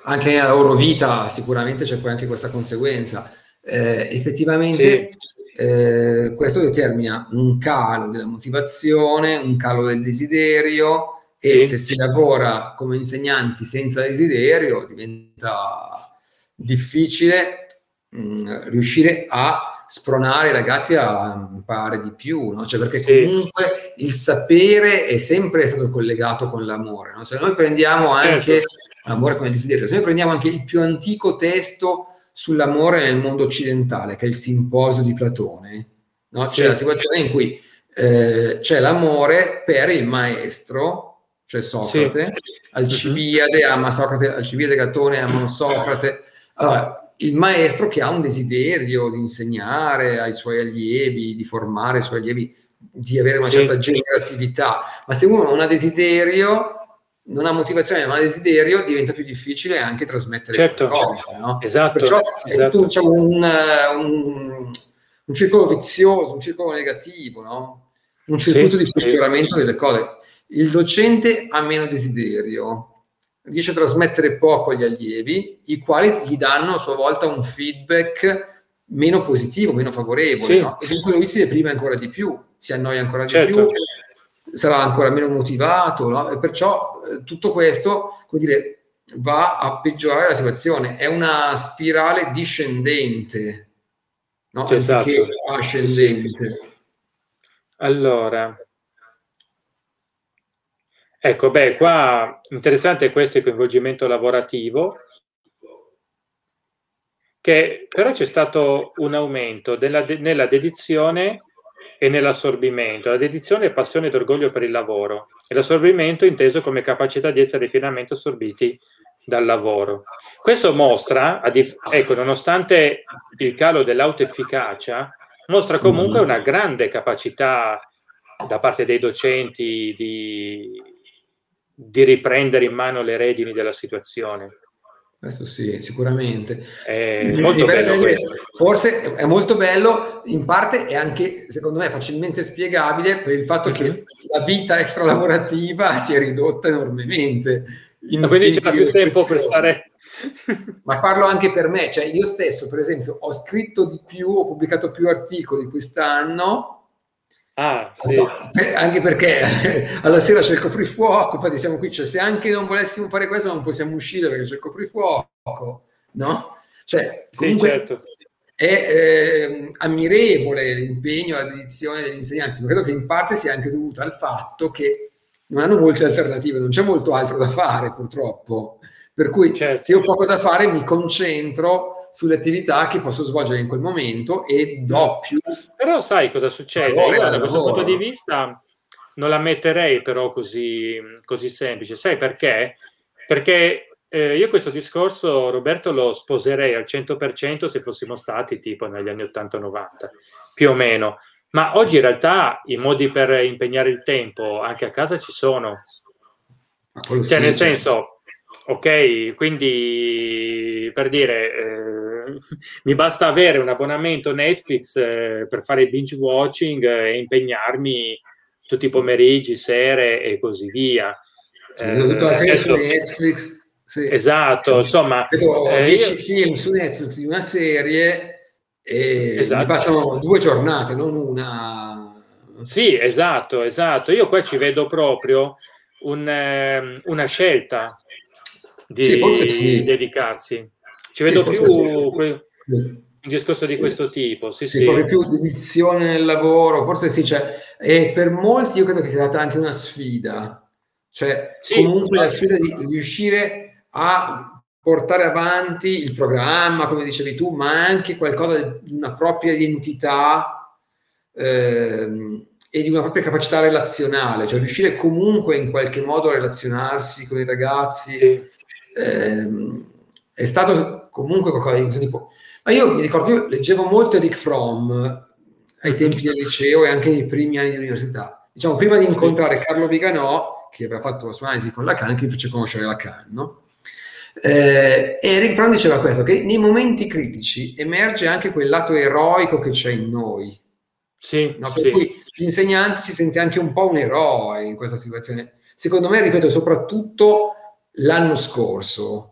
Anche nella loro vita sicuramente c'è poi anche questa conseguenza. Eh, effettivamente sì. Eh, questo determina un calo della motivazione, un calo del desiderio e sì. se si lavora come insegnanti senza desiderio diventa difficile mh, mm, riuscire a spronare i ragazzi a imparare di più, no? cioè perché sì. comunque il sapere è sempre stato collegato con l'amore. No? Se noi prendiamo anche certo. l'amore come desiderio, se noi prendiamo anche il più antico testo sull'amore nel mondo occidentale, che è il simposio di Platone, no? c'è sì. la situazione in cui eh, c'è l'amore per il maestro, cioè Socrate, sì. Alcibiade ama Socrate, Alcibiade e Gatone amano Socrate. Allora, il maestro che ha un desiderio di insegnare ai suoi allievi, di formare i suoi allievi, di avere una sì. certa generatività, ma se uno non ha desiderio, non ha motivazione, non ha desiderio, diventa più difficile anche trasmettere certo. cose. No? Esatto, Perciò esatto. è tutto diciamo, un, un, un, circolo vizioso, un circolo negativo, no? un circuito sì, di peggioramento sì. delle cose. Il docente ha meno desiderio, riesce a trasmettere poco agli allievi, i quali gli danno a sua volta un feedback meno positivo, meno favorevole, sì. no? e dunque lui si deprime ancora di più, si annoia ancora certo. di più, sarà ancora meno motivato, no? e perciò eh, tutto questo, come dire, va a peggiorare la situazione, è una spirale discendente, no? esatto. anziché ascendente. Allora, Ecco, beh, qua interessante questo il coinvolgimento lavorativo, che però c'è stato un aumento della, nella dedizione e nell'assorbimento. La dedizione è passione ed orgoglio per il lavoro e l'assorbimento inteso come capacità di essere pienamente assorbiti dal lavoro. Questo mostra, ecco, nonostante il calo dell'autoefficacia, mostra comunque mm-hmm. una grande capacità da parte dei docenti di, di riprendere in mano le redini della situazione. Questo sì, sicuramente. È molto bello dire, forse è molto bello, in parte è anche, secondo me, facilmente spiegabile per il fatto mm-hmm. che mhm. la vita extralavorativa si è ridotta enormemente. In quindi c'è più tempo per stare... Ma parlo anche per me, cioè io stesso, per esempio, ho scritto di più, ho pubblicato più articoli quest'anno Ah, sì. anche perché alla sera c'è il coprifuoco, infatti siamo qui, cioè se anche non volessimo fare questo non possiamo uscire perché c'è il coprifuoco, no? Cioè, comunque sì, certo. è eh, ammirevole l'impegno, la dedizione degli insegnanti, ma credo che in parte sia anche dovuta al fatto che non hanno molte alternative, non c'è molto altro da fare purtroppo. Per cui certo. se ho poco da fare mi concentro sulle attività che posso svolgere in quel momento e do più. Però sai cosa succede? Io, da questo punto di vista non la metterei però così, così semplice. Sai perché? Perché eh, io questo discorso, Roberto, lo sposerei al 100% se fossimo stati tipo negli anni 80-90, più o meno. Ma oggi in realtà i modi per impegnare il tempo anche a casa ci sono. Cioè, nel senso, Ok, quindi per dire, eh, mi basta avere un abbonamento Netflix eh, per fare binge watching e impegnarmi tutti i pomeriggi, sere e così via. Eh, tutta la serie su Netflix. Sì. Esatto, insomma. Vedo 10 io... film su Netflix di una serie e esatto. mi passano due giornate, non una. Sì, esatto, esatto. Io qua ci vedo proprio un, eh, una scelta di sì, sì. dedicarsi. Ci vedo più que- un discorso di questo tipo. Sì, sì, proprio più dedizione nel lavoro, forse sì, cioè, e per molti io credo che sia stata anche una sfida, cioè comunque la sfida di riuscire a portare avanti il programma, come dicevi tu, ma anche qualcosa di una propria identità ehm, e di una propria capacità relazionale, cioè riuscire comunque in qualche modo a relazionarsi con i ragazzi, sì. ehm, è stato comunque qualcosa di questo tipo. Ma io mi ricordo, io leggevo molto Eric Fromm ai tempi del liceo e anche nei primi anni dell'università. Diciamo, prima di incontrare Carlo Viganò, che aveva fatto la sua analisi con Lacan, che mi fece conoscere Lacan, no? Eh, Eric Fromm diceva questo, che nei momenti critici emerge anche quel lato eroico che c'è in noi. Sì, no? Per sì. cui l'insegnante si sente anche un po' un eroe in questa situazione. Secondo me, ripeto, soprattutto l'anno scorso,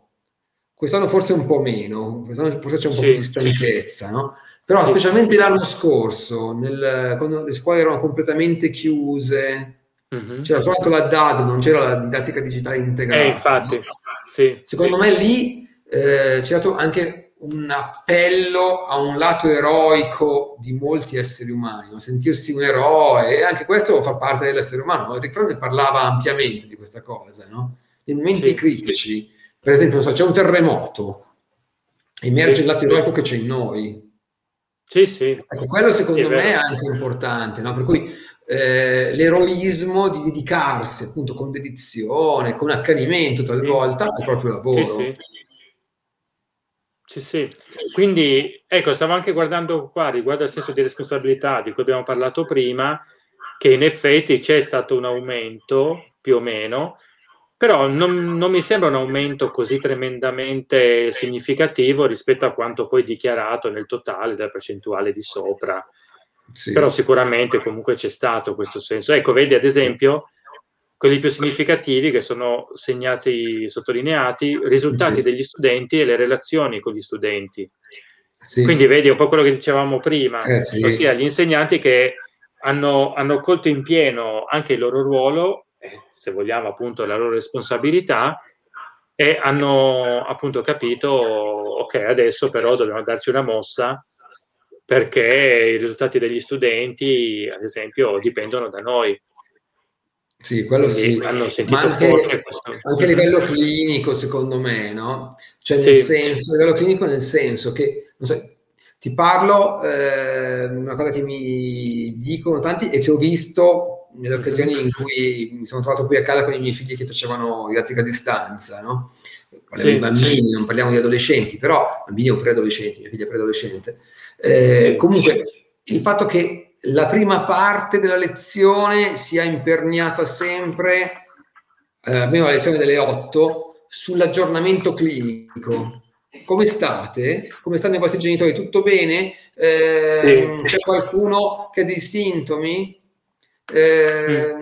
quest'anno forse un po' meno, quest'anno forse c'è un po' Sì. più di stanchezza, no? Però Sì, specialmente sì. l'anno scorso, nel- quando le scuole erano completamente chiuse, Mhm. c'era soltanto la DAD, non c'era la didattica digitale integrata. Eh, infatti, sì. Secondo me lì eh, c'è stato anche un appello a un lato eroico di molti esseri umani, no? sentirsi un eroe, e anche questo fa parte dell'essere umano. Rick Fromm ne parlava ampiamente di questa cosa, no? Nei momenti Sì. critici, per esempio, non so, c'è un terremoto, emerge Sì. il lato eroico che c'è in noi. Sì, sì. Ecco, quello secondo Sì, è me è anche importante, no? Per cui eh, l'eroismo di dedicarsi appunto con dedizione, con accanimento talvolta al proprio lavoro. Sì, sì. Sì, sì. Quindi, ecco, stavo anche guardando qua riguardo al senso di responsabilità di cui abbiamo parlato prima, che in effetti c'è stato un aumento, più o meno, però non, non mi sembra un aumento così tremendamente significativo rispetto a quanto poi dichiarato nel totale della percentuale di sopra. Sì. Però sicuramente comunque c'è stato questo senso. Ecco, vedi ad esempio quelli più significativi che sono segnati, sottolineati, risultati Sì. degli studenti e le relazioni con gli studenti. Sì. Quindi vedi un po' quello che dicevamo prima, Eh, ossia gli insegnanti che hanno, hanno colto in pieno anche il loro ruolo, se vogliamo appunto la loro responsabilità, e hanno appunto capito, ok, adesso però dobbiamo darci una mossa perché i risultati degli studenti, ad esempio, dipendono da noi. Sì, quello Quindi sì. hanno sentito Ma anche, anche a livello clinico, secondo me, no? Cioè, nel Sì. senso, a livello clinico, nel senso che, non so, ti parlo, eh, una cosa che mi dicono tanti e che ho visto nelle occasioni in cui mi sono trovato qui a casa con i miei figli che facevano didattica a distanza, no? Parliamo Sì. di bambini, non parliamo di adolescenti, però bambini o preadolescenti, mia figlia è preadolescente. Eh, Sì. Comunque, il fatto che la prima parte della lezione sia imperniata sempre, eh, almeno la lezione delle 8, sull'aggiornamento clinico. Come state? Come stanno i vostri genitori? Tutto bene? Eh, C'è qualcuno che ha dei sintomi? Eh,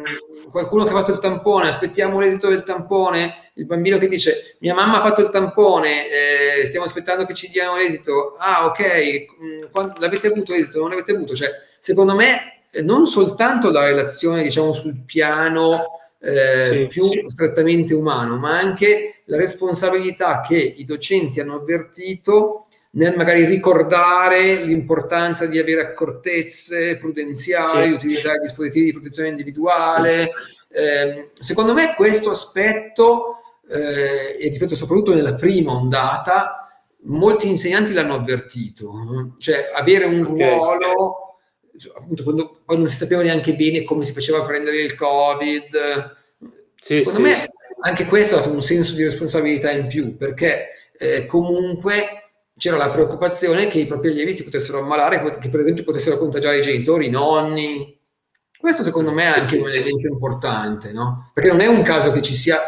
qualcuno che ha fatto il tampone? Aspettiamo l'esito del tampone? Il bambino che dice mia mamma ha fatto il tampone, eh, stiamo aspettando che ci diano l'esito. Ah, ok, mh, quando- l'avete avuto l'esito? Non l'avete avuto? Cioè, secondo me, eh, non soltanto la relazione, diciamo, sul piano eh, Sì, più sì. strettamente umano, ma anche la responsabilità che i docenti hanno avvertito nel magari ricordare l'importanza di avere accortezze prudenziali, Sì. utilizzare dispositivi di protezione individuale. Eh, secondo me questo aspetto, eh, e ripeto soprattutto nella prima ondata, molti insegnanti l'hanno avvertito, cioè avere un Ok. ruolo appunto quando poi non si sapeva neanche bene come si faceva a prendere il covid Sì, secondo sì. me anche questo ha dato un senso di responsabilità in più perché eh, comunque c'era la preoccupazione che i propri allievi si potessero ammalare che per esempio potessero contagiare i genitori, i nonni questo secondo me è Sì, anche sì. un elemento importante no? perché non è un caso che ci sia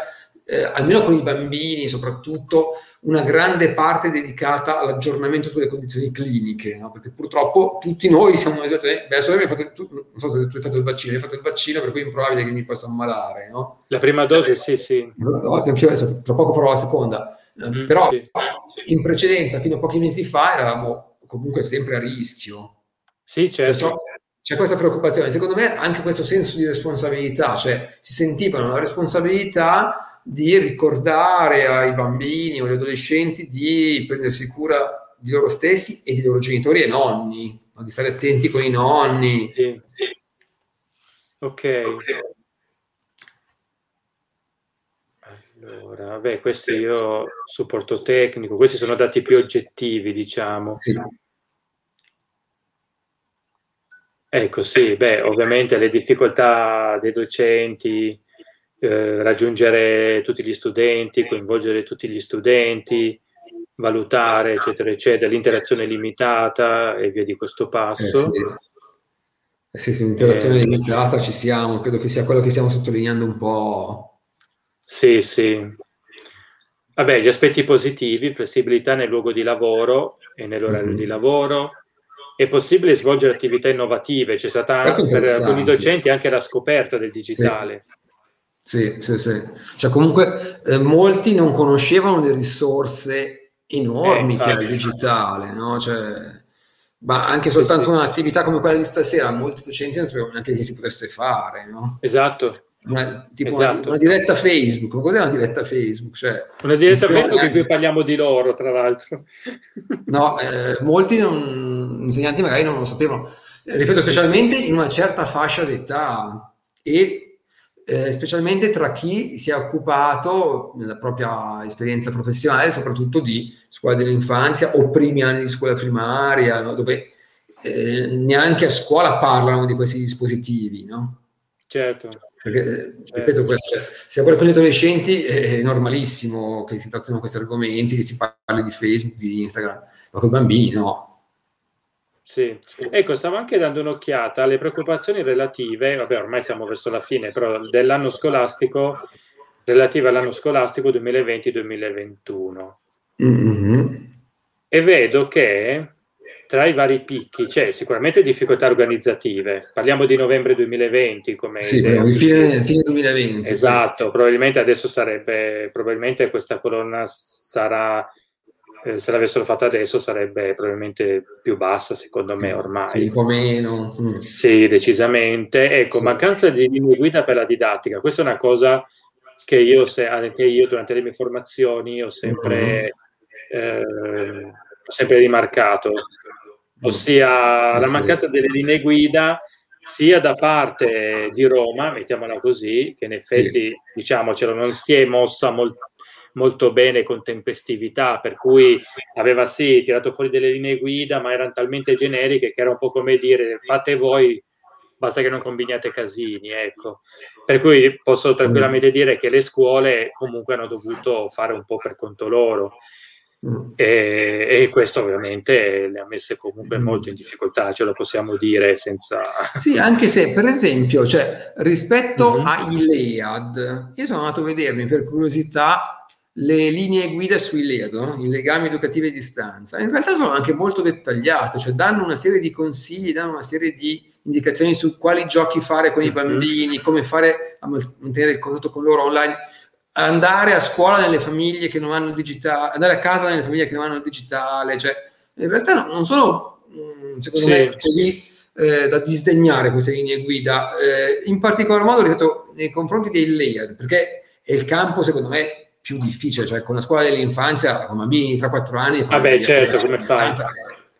eh, almeno con i bambini soprattutto una grande parte dedicata all'aggiornamento sulle condizioni cliniche, no? perché purtroppo tutti noi siamo beh, adesso abbiamo fatto, tu, non so se tu hai fatto il vaccino, hai fatto il vaccino, per cui è improbabile che mi possa ammalare, no? La prima dose, sì, sì. No, anch'io adesso, tra poco farò la seconda, Eh, Mm, però sì. in precedenza, fino a pochi mesi fa, eravamo comunque sempre a rischio. Sì, certo. Perciò c'è questa preoccupazione. Secondo me anche questo senso di responsabilità, cioè si sentivano la responsabilità di ricordare ai bambini o agli adolescenti di prendersi cura di loro stessi e di loro genitori e nonni, no? di stare attenti con i nonni. Sì. Ok. Allora, beh, questi io supporto tecnico, questi sono dati più oggettivi, diciamo. Sì. Ecco, sì, beh, ovviamente le difficoltà dei docenti, eh, raggiungere tutti gli studenti, coinvolgere tutti gli studenti, valutare, eccetera, eccetera, l'interazione limitata e via di questo passo. Eh sì. Eh sì, sì, l'interazione eh, limitata ci siamo, credo che sia quello che stiamo sottolineando un po'. Sì, sì. Vabbè, gli aspetti positivi, flessibilità nel luogo di lavoro e nell'orario mm-hmm. di lavoro, è possibile svolgere attività innovative, c'è stata per alcuni docenti anche la scoperta del digitale. Sì, sì, sì. sì. Cioè comunque eh, molti non conoscevano le risorse enormi eh, che ha il digitale, no? Cioè, ma anche soltanto sì, un'attività come quella di stasera, molti docenti non sapevano neanche che si potesse fare, no? Esatto. Una, tipo esatto. una, una, diretta Facebook, ma cos'è una diretta Facebook? Cioè, una diretta Facebook in cui parliamo di loro, tra l'altro. No, eh, molti non, insegnanti magari non lo sapevano, ripeto, specialmente in una certa fascia d'età e eh, specialmente tra chi si è occupato nella propria esperienza professionale soprattutto di scuola dell'infanzia o primi anni di scuola primaria, no? dove eh, neanche a scuola parlano di questi dispositivi, no? Certo. Perché, certo. ripeto, questo, cioè, sia per alcuni adolescenti è normalissimo che si trattino questi argomenti, che si parli di Facebook, di Instagram, ma con i bambini no. Sì, ecco, stavo anche dando un'occhiata alle preoccupazioni relative, vabbè, ormai siamo verso la fine, però dell'anno scolastico, relative all'anno scolastico 2020-2021. Mm-hmm. E vedo che tra i vari picchi c'è sicuramente difficoltà organizzative. Parliamo di novembre 2020 come sì, fine, fine 2020. Esatto, sì. probabilmente adesso sarebbe, probabilmente questa colonna sarà eh, se l'avessero fatta adesso sarebbe probabilmente più bassa, secondo me ormai. Sì, un po' meno. Mm. Sì, decisamente. Ecco, sì. mancanza di linee guida per la didattica. Questa è una cosa che io, se, anche io durante le mie formazioni ho sempre, mm-hmm. eh, ho sempre rimarcato, mm. Ossia mm. la mancanza delle linee guida sia da parte di Roma, mettiamola così, che in effetti, sì. diciamocelo, non si è mossa molto molto bene con tempestività, per cui aveva sì tirato fuori delle linee guida, ma erano talmente generiche che era un po' come dire fate voi, basta che non combiniate casini, ecco. Per cui posso tranquillamente dire che le scuole comunque hanno dovuto fare un po' per conto loro. Mm. E, e, questo ovviamente le ha messe comunque mm. molto in difficoltà, ce lo possiamo dire senza... Sì, anche se per esempio, cioè, rispetto mm-hmm. ai LEAD, io sono andato a vedermi per curiosità le linee guida sui LEDO, i legami educativi a distanza, in realtà sono anche molto dettagliate, cioè danno una serie di consigli, danno una serie di indicazioni su quali giochi fare con i mhm. bambini, come fare a mantenere il contatto con loro online, andare a scuola nelle famiglie che non hanno il digitale, andare a casa nelle famiglie che non hanno il digitale, cioè in realtà non sono, mm, secondo sì. me, così eh, da disdegnare queste linee guida, eh, in particolar modo, ripeto, nei confronti dei layer, perché è il campo, secondo me, più difficile, cioè con la scuola dell'infanzia, con bambini tra 4 anni, Vabbè, ah certo, come fai?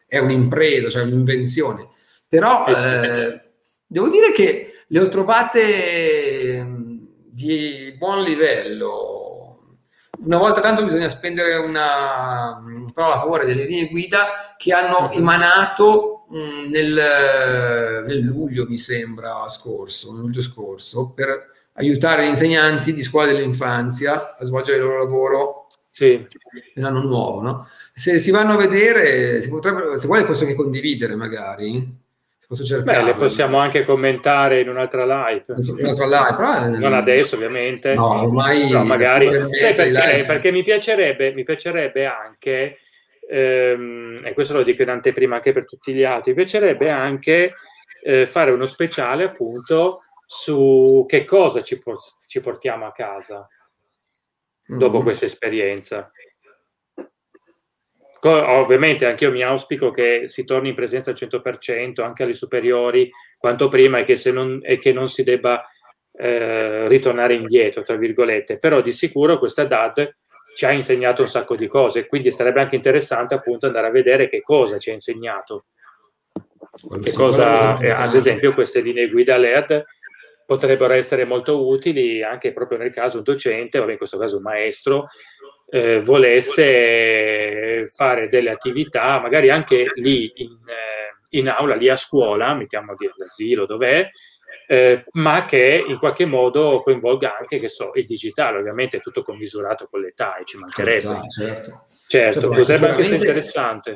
È un'impresa, cioè un'invenzione. Però eh, eh, devo dire che le ho trovate di buon livello. Una volta tanto bisogna spendere una parola a favore delle linee guida che hanno mhm. emanato mh, nel, nel luglio, mi sembra, scorso, luglio scorso, per aiutare gli insegnanti di scuola dell'infanzia a svolgere il loro lavoro sì. nell'anno nuovo. No? Se si vanno a vedere, si potrebbe, se vuoi posso anche condividere magari. Posso cercare. Beh, le possiamo anche commentare in un'altra live. Un'altra live però, non adesso ovviamente. No, ormai... Però magari... Sai perché, perché mi, piacerebbe, mi piacerebbe anche, ehm, e questo lo dico in anteprima anche per tutti gli altri, mi piacerebbe anche eh, fare uno speciale appunto su che cosa ci, por- ci portiamo a casa dopo mm-hmm. questa esperienza. Ovviamente anche io mi auspico che si torni in presenza al 100% anche alle superiori quanto prima e che, se non, e che non si debba eh, ritornare indietro, tra virgolette. Però di sicuro questa DAD ci ha insegnato un sacco di cose, quindi sarebbe anche interessante appunto andare a vedere che cosa ci ha insegnato. Che cosa, eh, ad esempio, queste linee guida LED potrebbero essere molto utili anche proprio nel caso un docente, o in questo caso un maestro, eh, volesse fare delle attività, magari anche lì in, eh, in aula, lì a scuola, mettiamo lì all'asilo, dov'è, eh, ma che in qualche modo coinvolga anche, che so, il digitale, ovviamente è tutto commisurato con l'età e ci mancherebbe. Certo. Certo, cioè, potrebbe anche essere interessante.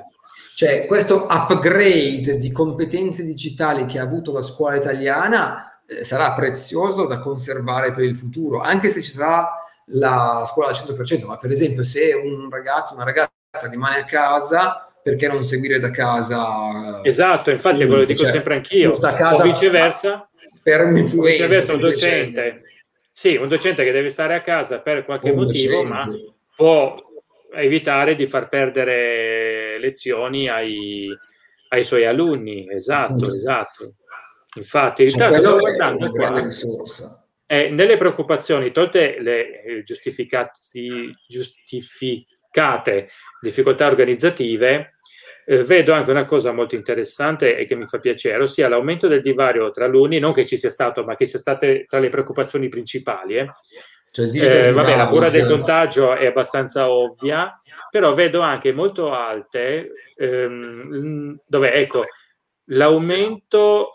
Cioè, questo upgrade di competenze digitali che ha avuto la scuola italiana eh, sarà prezioso da conservare per il futuro, anche se ci sarà la scuola al 100%, ma per esempio se un ragazzo, una ragazza rimane a casa, perché non seguire da casa? Esatto, infatti quello lo dico cioè, sempre anch'io, o viceversa, per un'influenza. Viceversa un docente, sì, un docente che deve stare a casa per qualche un motivo, docente. ma può evitare di far perdere lezioni ai, ai suoi alunni. Esatto, esatto. Infatti, cioè, intanto sto guardando qua. Eh, nelle preoccupazioni, tolte le eh, giustificate difficoltà organizzative, eh, vedo anche una cosa molto interessante e che mi fa piacere, ossia l'aumento del divario tra alunni, non che ci sia stato, ma che sia stata tra le preoccupazioni principali. Eh. Cioè, eh, vabbè, la cura del contagio è abbastanza ovvia, però vedo anche molto alte, ehm, dove ecco, l'aumento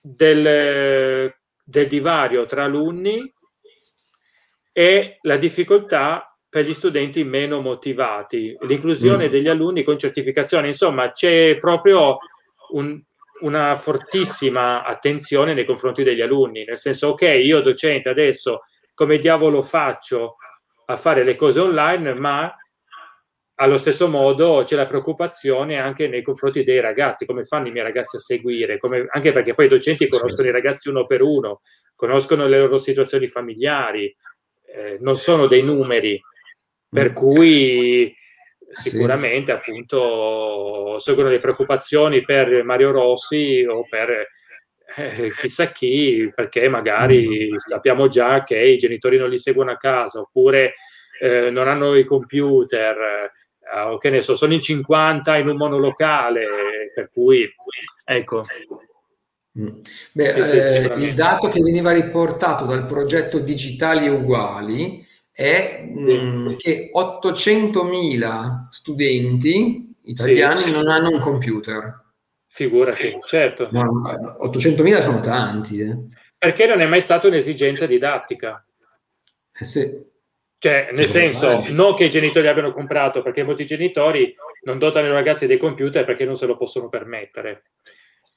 del, del divario tra alunni e la difficoltà per gli studenti meno motivati, l'inclusione mm. degli alunni con certificazione, insomma c'è proprio un, una fortissima attenzione nei confronti degli alunni, nel senso ok, io docente adesso come diavolo faccio a fare le cose online, ma allo stesso modo c'è la preoccupazione anche nei confronti dei ragazzi, come fanno i miei ragazzi a seguire, come, anche perché poi i docenti conoscono i ragazzi uno per uno, conoscono le loro situazioni familiari, eh, non sono dei numeri, per mm. cui sicuramente sì. appunto seguono le preoccupazioni per Mario Rossi o per eh, chissà chi, perché magari mm. sappiamo già che i genitori non li seguono a casa oppure eh, non hanno i computer o che ne so, sono in 50 in un monolocale, per cui ecco. Mm. Beh, sì, eh, il dato che veniva riportato dal progetto Digitali Uguali è mh, mm, che 800.000 studenti italiani sì. non hanno un computer. Figurati, certo. Ma 800.000 sono tanti. Eh. Perché non è mai stata un'esigenza didattica. Eh sì. Cioè, nel senso, non che i genitori abbiano comprato, perché molti genitori non dotano i ragazzi dei computer perché non se lo possono permettere.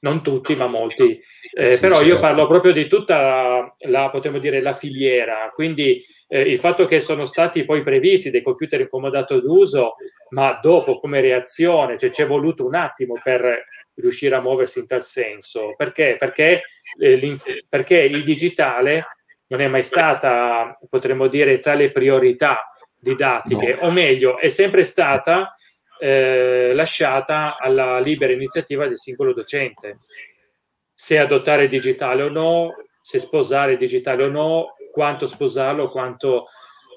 Non tutti, ma molti. Eh, però io parlo proprio di tutta la, potremmo dire, la filiera. Quindi eh, il fatto che sono stati poi previsti dei computer in comodato d'uso, ma dopo come reazione, cioè ci è voluto un attimo per riuscire a muoversi in tal senso. Perché? Perché, eh, perché il digitale non è mai stata, potremmo dire, tra le priorità didattiche, no. o meglio, è sempre stata eh, lasciata alla libera iniziativa del singolo docente. Se adottare digitale o no, se sposare digitale o no, quanto sposarlo, quanto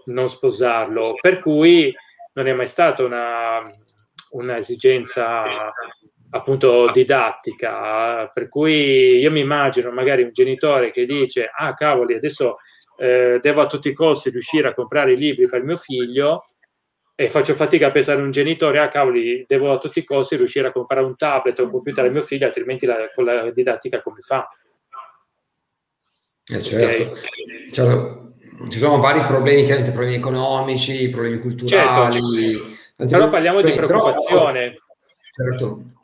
non sposarlo. Per cui non è mai stata una, una esigenza appunto didattica, per cui io mi immagino magari un genitore che dice ah cavoli adesso eh, devo a tutti i costi riuscire a comprare i libri per mio figlio e faccio fatica a pensare a un genitore ah cavoli devo a tutti i costi riuscire a comprare un tablet o un computer a mio figlio altrimenti la, con la didattica come fa? Eh certo. Okay. certo. ci sono vari problemi, chiaramente problemi economici, problemi culturali. Certo. Però parliamo di preoccupazione. Però, certo.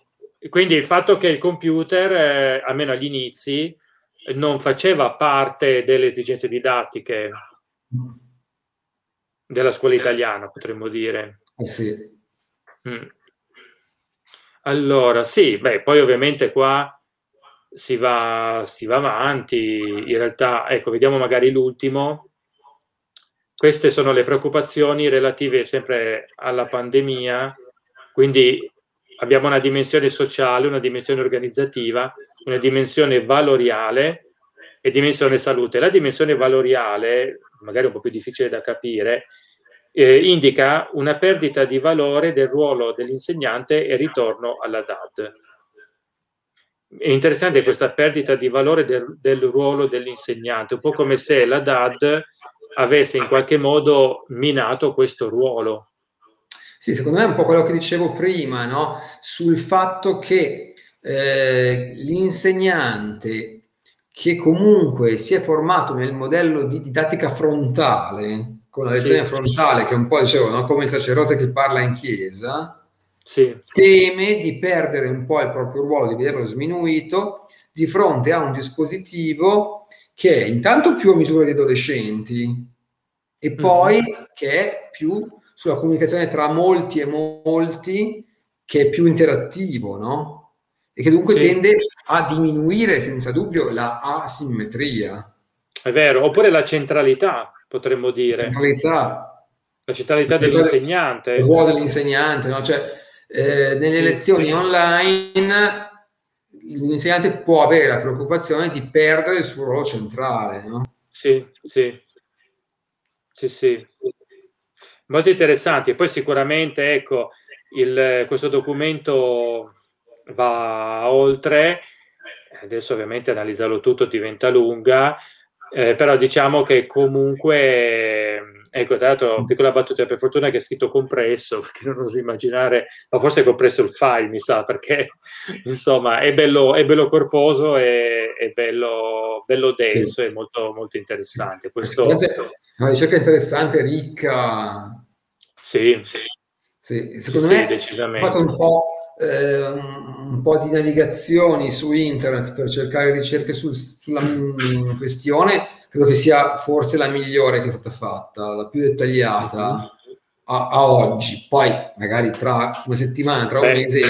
Quindi il fatto che il computer, eh, almeno agli inizi, non faceva parte delle esigenze didattiche della scuola italiana, potremmo dire. Eh sì. Mm. Allora, sì, beh, poi ovviamente qua si va, si va avanti. In realtà, ecco, vediamo magari l'ultimo. Queste sono le preoccupazioni relative sempre alla pandemia, quindi abbiamo una dimensione sociale, una dimensione organizzativa, una dimensione valoriale e dimensione salute. La dimensione valoriale, magari un po' più difficile da capire, eh, indica una perdita di valore del ruolo dell'insegnante e ritorno alla DAD. È interessante questa perdita di valore del, del ruolo dell'insegnante, un po' come se la DAD avesse in qualche modo minato questo ruolo. Sì, secondo me è un po' quello che dicevo prima, no? sul fatto che eh, l'insegnante che comunque si è formato nel modello di didattica frontale, con la lezione sì. frontale, che un po' dicevo, no? come il sacerdote che parla in chiesa, sì. teme di perdere un po' il proprio ruolo, di vederlo sminuito di fronte a un dispositivo che è intanto più a misura di adolescenti e mhm. poi mm-hmm. che è più sulla comunicazione tra molti e molti, che è più interattivo, no? E che dunque sì. tende a diminuire senza dubbio la asimmetria. È vero, oppure la centralità, potremmo dire. Centralità. La centralità dell'insegnante. Il ruolo dell'insegnante, no? Cioè, eh, nelle lezioni online l'insegnante può avere la preoccupazione di perdere il suo ruolo centrale, no? Sì, sì. Sì, sì. Molto interessanti. E poi sicuramente, ecco, il, questo documento va oltre, adesso ovviamente analizzarlo tutto diventa lunga, eh, però diciamo che comunque, ecco, tra l'altro, piccola battuta, per fortuna che è scritto compresso, perché non oso immaginare, ma forse è compresso il file, mi sa, perché insomma è bello, è bello corposo e è bello, bello denso sì. e molto, molto interessante. Questo... Una ricerca interessante, ricca. Sì, sì. secondo sì, me decisamente. ha fatto un po' eh, un po' di navigazioni su internet per cercare ricerche sul, sulla questione, credo che sia forse la migliore che è stata fatta, la più dettagliata a, a oggi. Poi magari tra una settimana, tra un mese,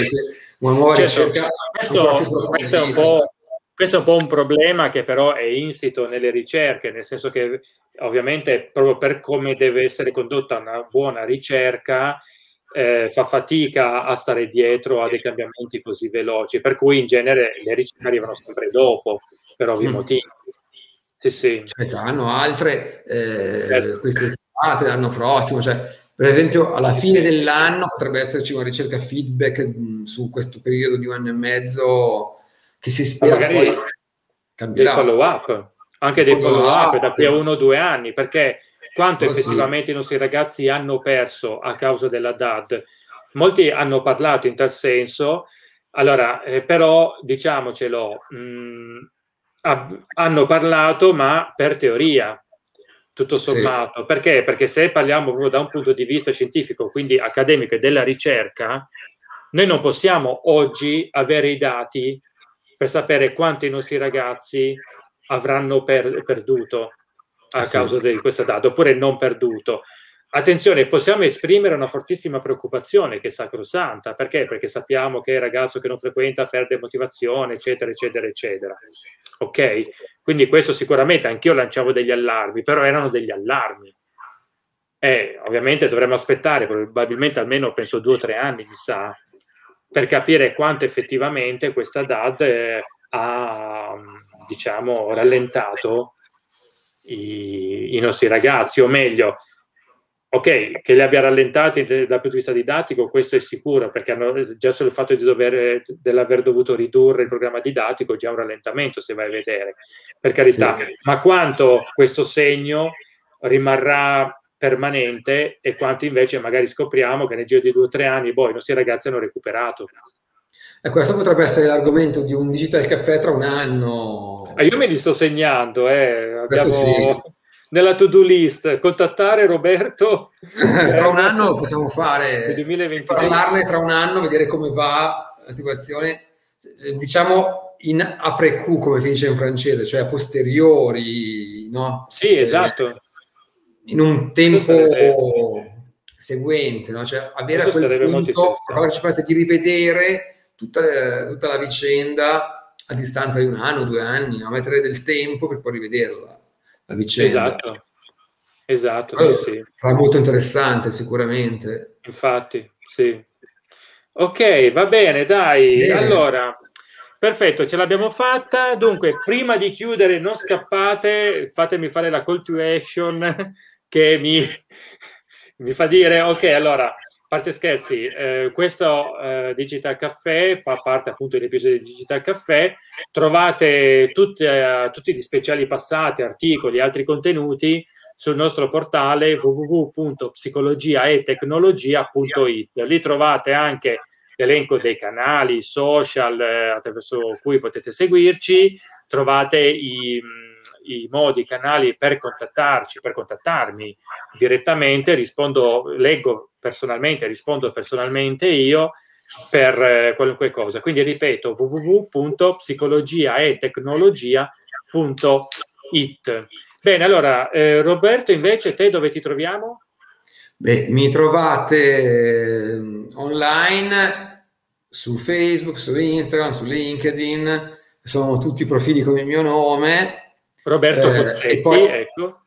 una nuova certo, ricerca. Questo, questo, è un po', questo è un po' un problema che però è insito nelle ricerche, nel senso che ovviamente proprio per come deve essere condotta una buona ricerca, eh, fa fatica a stare dietro a dei cambiamenti così veloci, per cui in genere le ricerche arrivano sempre dopo, per ovvi mm. motivi. Sì, sì. Ce ne saranno altre eh, certo. quest'estate, l'anno prossimo, cioè, per esempio alla fine dell'anno potrebbe esserci una ricerca feedback mh, su questo periodo di un anno e mezzo che si spera magari poi cambierà. Dei follow up, anche dei follow up da qui a uno o due anni, perché quanto effettivamente i nostri ragazzi hanno perso a causa della DAD. Molti hanno parlato in tal senso, allora, eh, però diciamocelo, mh, mm, ab- hanno parlato ma per teoria, tutto sommato. Sì. Perché? Perché se parliamo proprio da un punto di vista scientifico, quindi accademico e della ricerca, noi non possiamo oggi avere i dati per sapere quanto i nostri ragazzi avranno per- perduto a causa di questa data, oppure non perduto. Attenzione, possiamo esprimere una fortissima preoccupazione che è sacrosanta, perché? Perché sappiamo che il ragazzo che non frequenta perde motivazione, eccetera, eccetera, eccetera. Ok? Quindi questo sicuramente anch'io lanciavo degli allarmi, però erano degli allarmi. E ovviamente dovremmo aspettare probabilmente almeno penso due o tre anni, mi sa, per capire quanto effettivamente questa DAD eh, ha, diciamo, rallentato i, i nostri ragazzi, o meglio, ok, che li abbia rallentati dal punto di vista didattico, questo è sicuro, perché hanno, già solo il fatto di dover, dell'aver dovuto ridurre il programma didattico, già un rallentamento, se vai a vedere, per carità, sì. ma quanto questo segno rimarrà permanente e quanto invece magari scopriamo che nel giro di due o tre anni, boh, i nostri ragazzi hanno recuperato. E questo potrebbe essere l'argomento di un digital caffè tra un anno. Ah, io me li sto segnando, eh. Abbiamo sì. nella to-do list contattare Roberto. tra un anno possiamo fare. 2023. Parlarne tra un anno, vedere come va la situazione. Diciamo in après-coup, come si dice in francese, cioè a posteriori, no? Sì, esatto. In un tempo seguente, no? cioè avere Questo a quel punto la partecipazione di rivedere tutta, le, tutta, la vicenda a distanza di un anno, due anni, a mettere del tempo per poi rivederla, la vicenda. Esatto, esatto, allora, sì, sì. Sarà molto interessante sicuramente. Infatti, sì. Ok, va bene, dai. Bene. Allora, perfetto, ce l'abbiamo fatta. Dunque, prima di chiudere, non scappate, fatemi fare la call to action che mi, mi fa dire, ok, allora parte scherzi, eh, questo eh, Digital Caffè fa parte appunto degli episodi di Digital Caffè. Trovate tutti, eh, tutti gli speciali passati, articoli, altri contenuti sul nostro portale www.psicologiaetecnologia.it. Lì trovate anche l'elenco dei canali social eh, attraverso cui potete seguirci, trovate i, i modi, i canali per contattarci, per contattarmi direttamente, rispondo, leggo personalmente, rispondo personalmente io per eh, qualunque cosa. Quindi ripeto www.psicologiaetecnologia.it. Bene, allora eh, Roberto, invece te dove ti troviamo? Beh, mi trovate eh, online su Facebook, su Instagram, su LinkedIn, sono tutti profili con il mio nome. Roberto eh, Pozzetti, poi, ecco.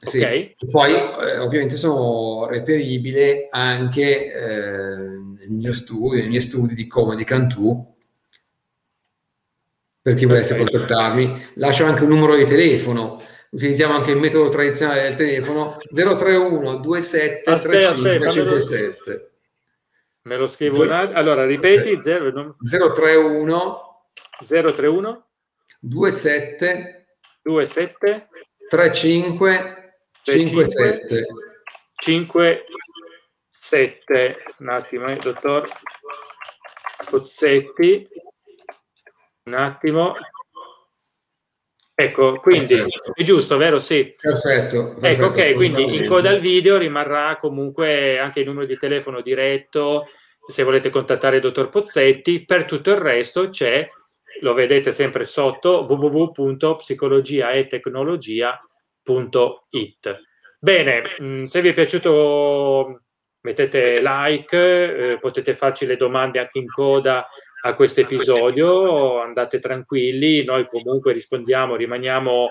Sì, okay. Poi eh, ovviamente sono reperibile anche eh, nel mio studio, nei miei studi di Como di Cantù, per chi volesse contattarmi. Lascio anche un numero di telefono, utilizziamo anche il metodo tradizionale del telefono 031 27 aspetta, 35 57. Me lo scrivo un attimo. Allora, ripeti okay. 0, non... 031 031 27 27 35 5, 7. 5, 7. Un attimo, eh, dottor Pozzetti. Un attimo. Ecco, quindi perfetto. è giusto, vero? Sì. Perfetto. perfetto ecco, ok, quindi in coda al video rimarrà comunque anche il numero di telefono diretto se volete contattare il dottor Pozzetti. Per tutto il resto c'è, lo vedete sempre sotto, www.psicologiaetecnologia.com www.it. Bene, mm, se vi è piaciuto mettete like, eh, potete farci le domande anche in coda a questo episodio, andate tranquilli, noi comunque rispondiamo, rimaniamo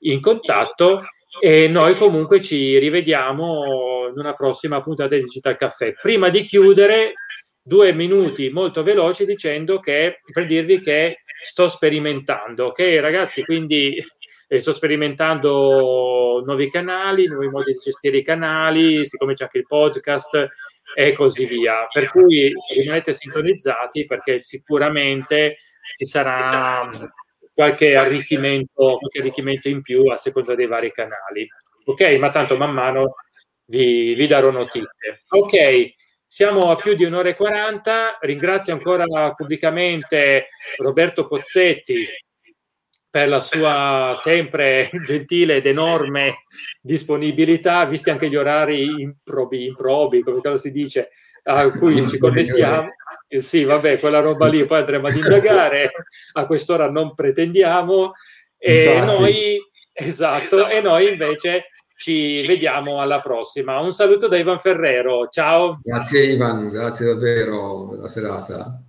in contatto e noi comunque ci rivediamo in una prossima puntata di Digital Caffè. Prima di chiudere, due minuti molto veloci dicendo che per dirvi che sto sperimentando, ok ragazzi, quindi eh, sto sperimentando nuovi canali, nuovi modi di gestire i canali, siccome c'è anche il podcast e così via. Per cui rimanete sintonizzati perché sicuramente ci sarà qualche arricchimento, qualche arricchimento in più a seconda dei vari canali. Ok, ma tanto man mano vi, vi darò notizie. Ok, siamo a più di un'ora e quaranta. Ringrazio ancora pubblicamente Roberto Pozzetti per la sua sempre gentile ed enorme disponibilità, visti anche gli orari improbi, improbi come si dice, a cui ci connettiamo. Sì, vabbè, quella roba lì poi andremo ad indagare, a quest'ora non pretendiamo. E noi, esatto, esatto, e noi invece ci vediamo alla prossima. Un saluto da Ivan Ferrero, ciao. Grazie Ivan, grazie davvero, buona serata.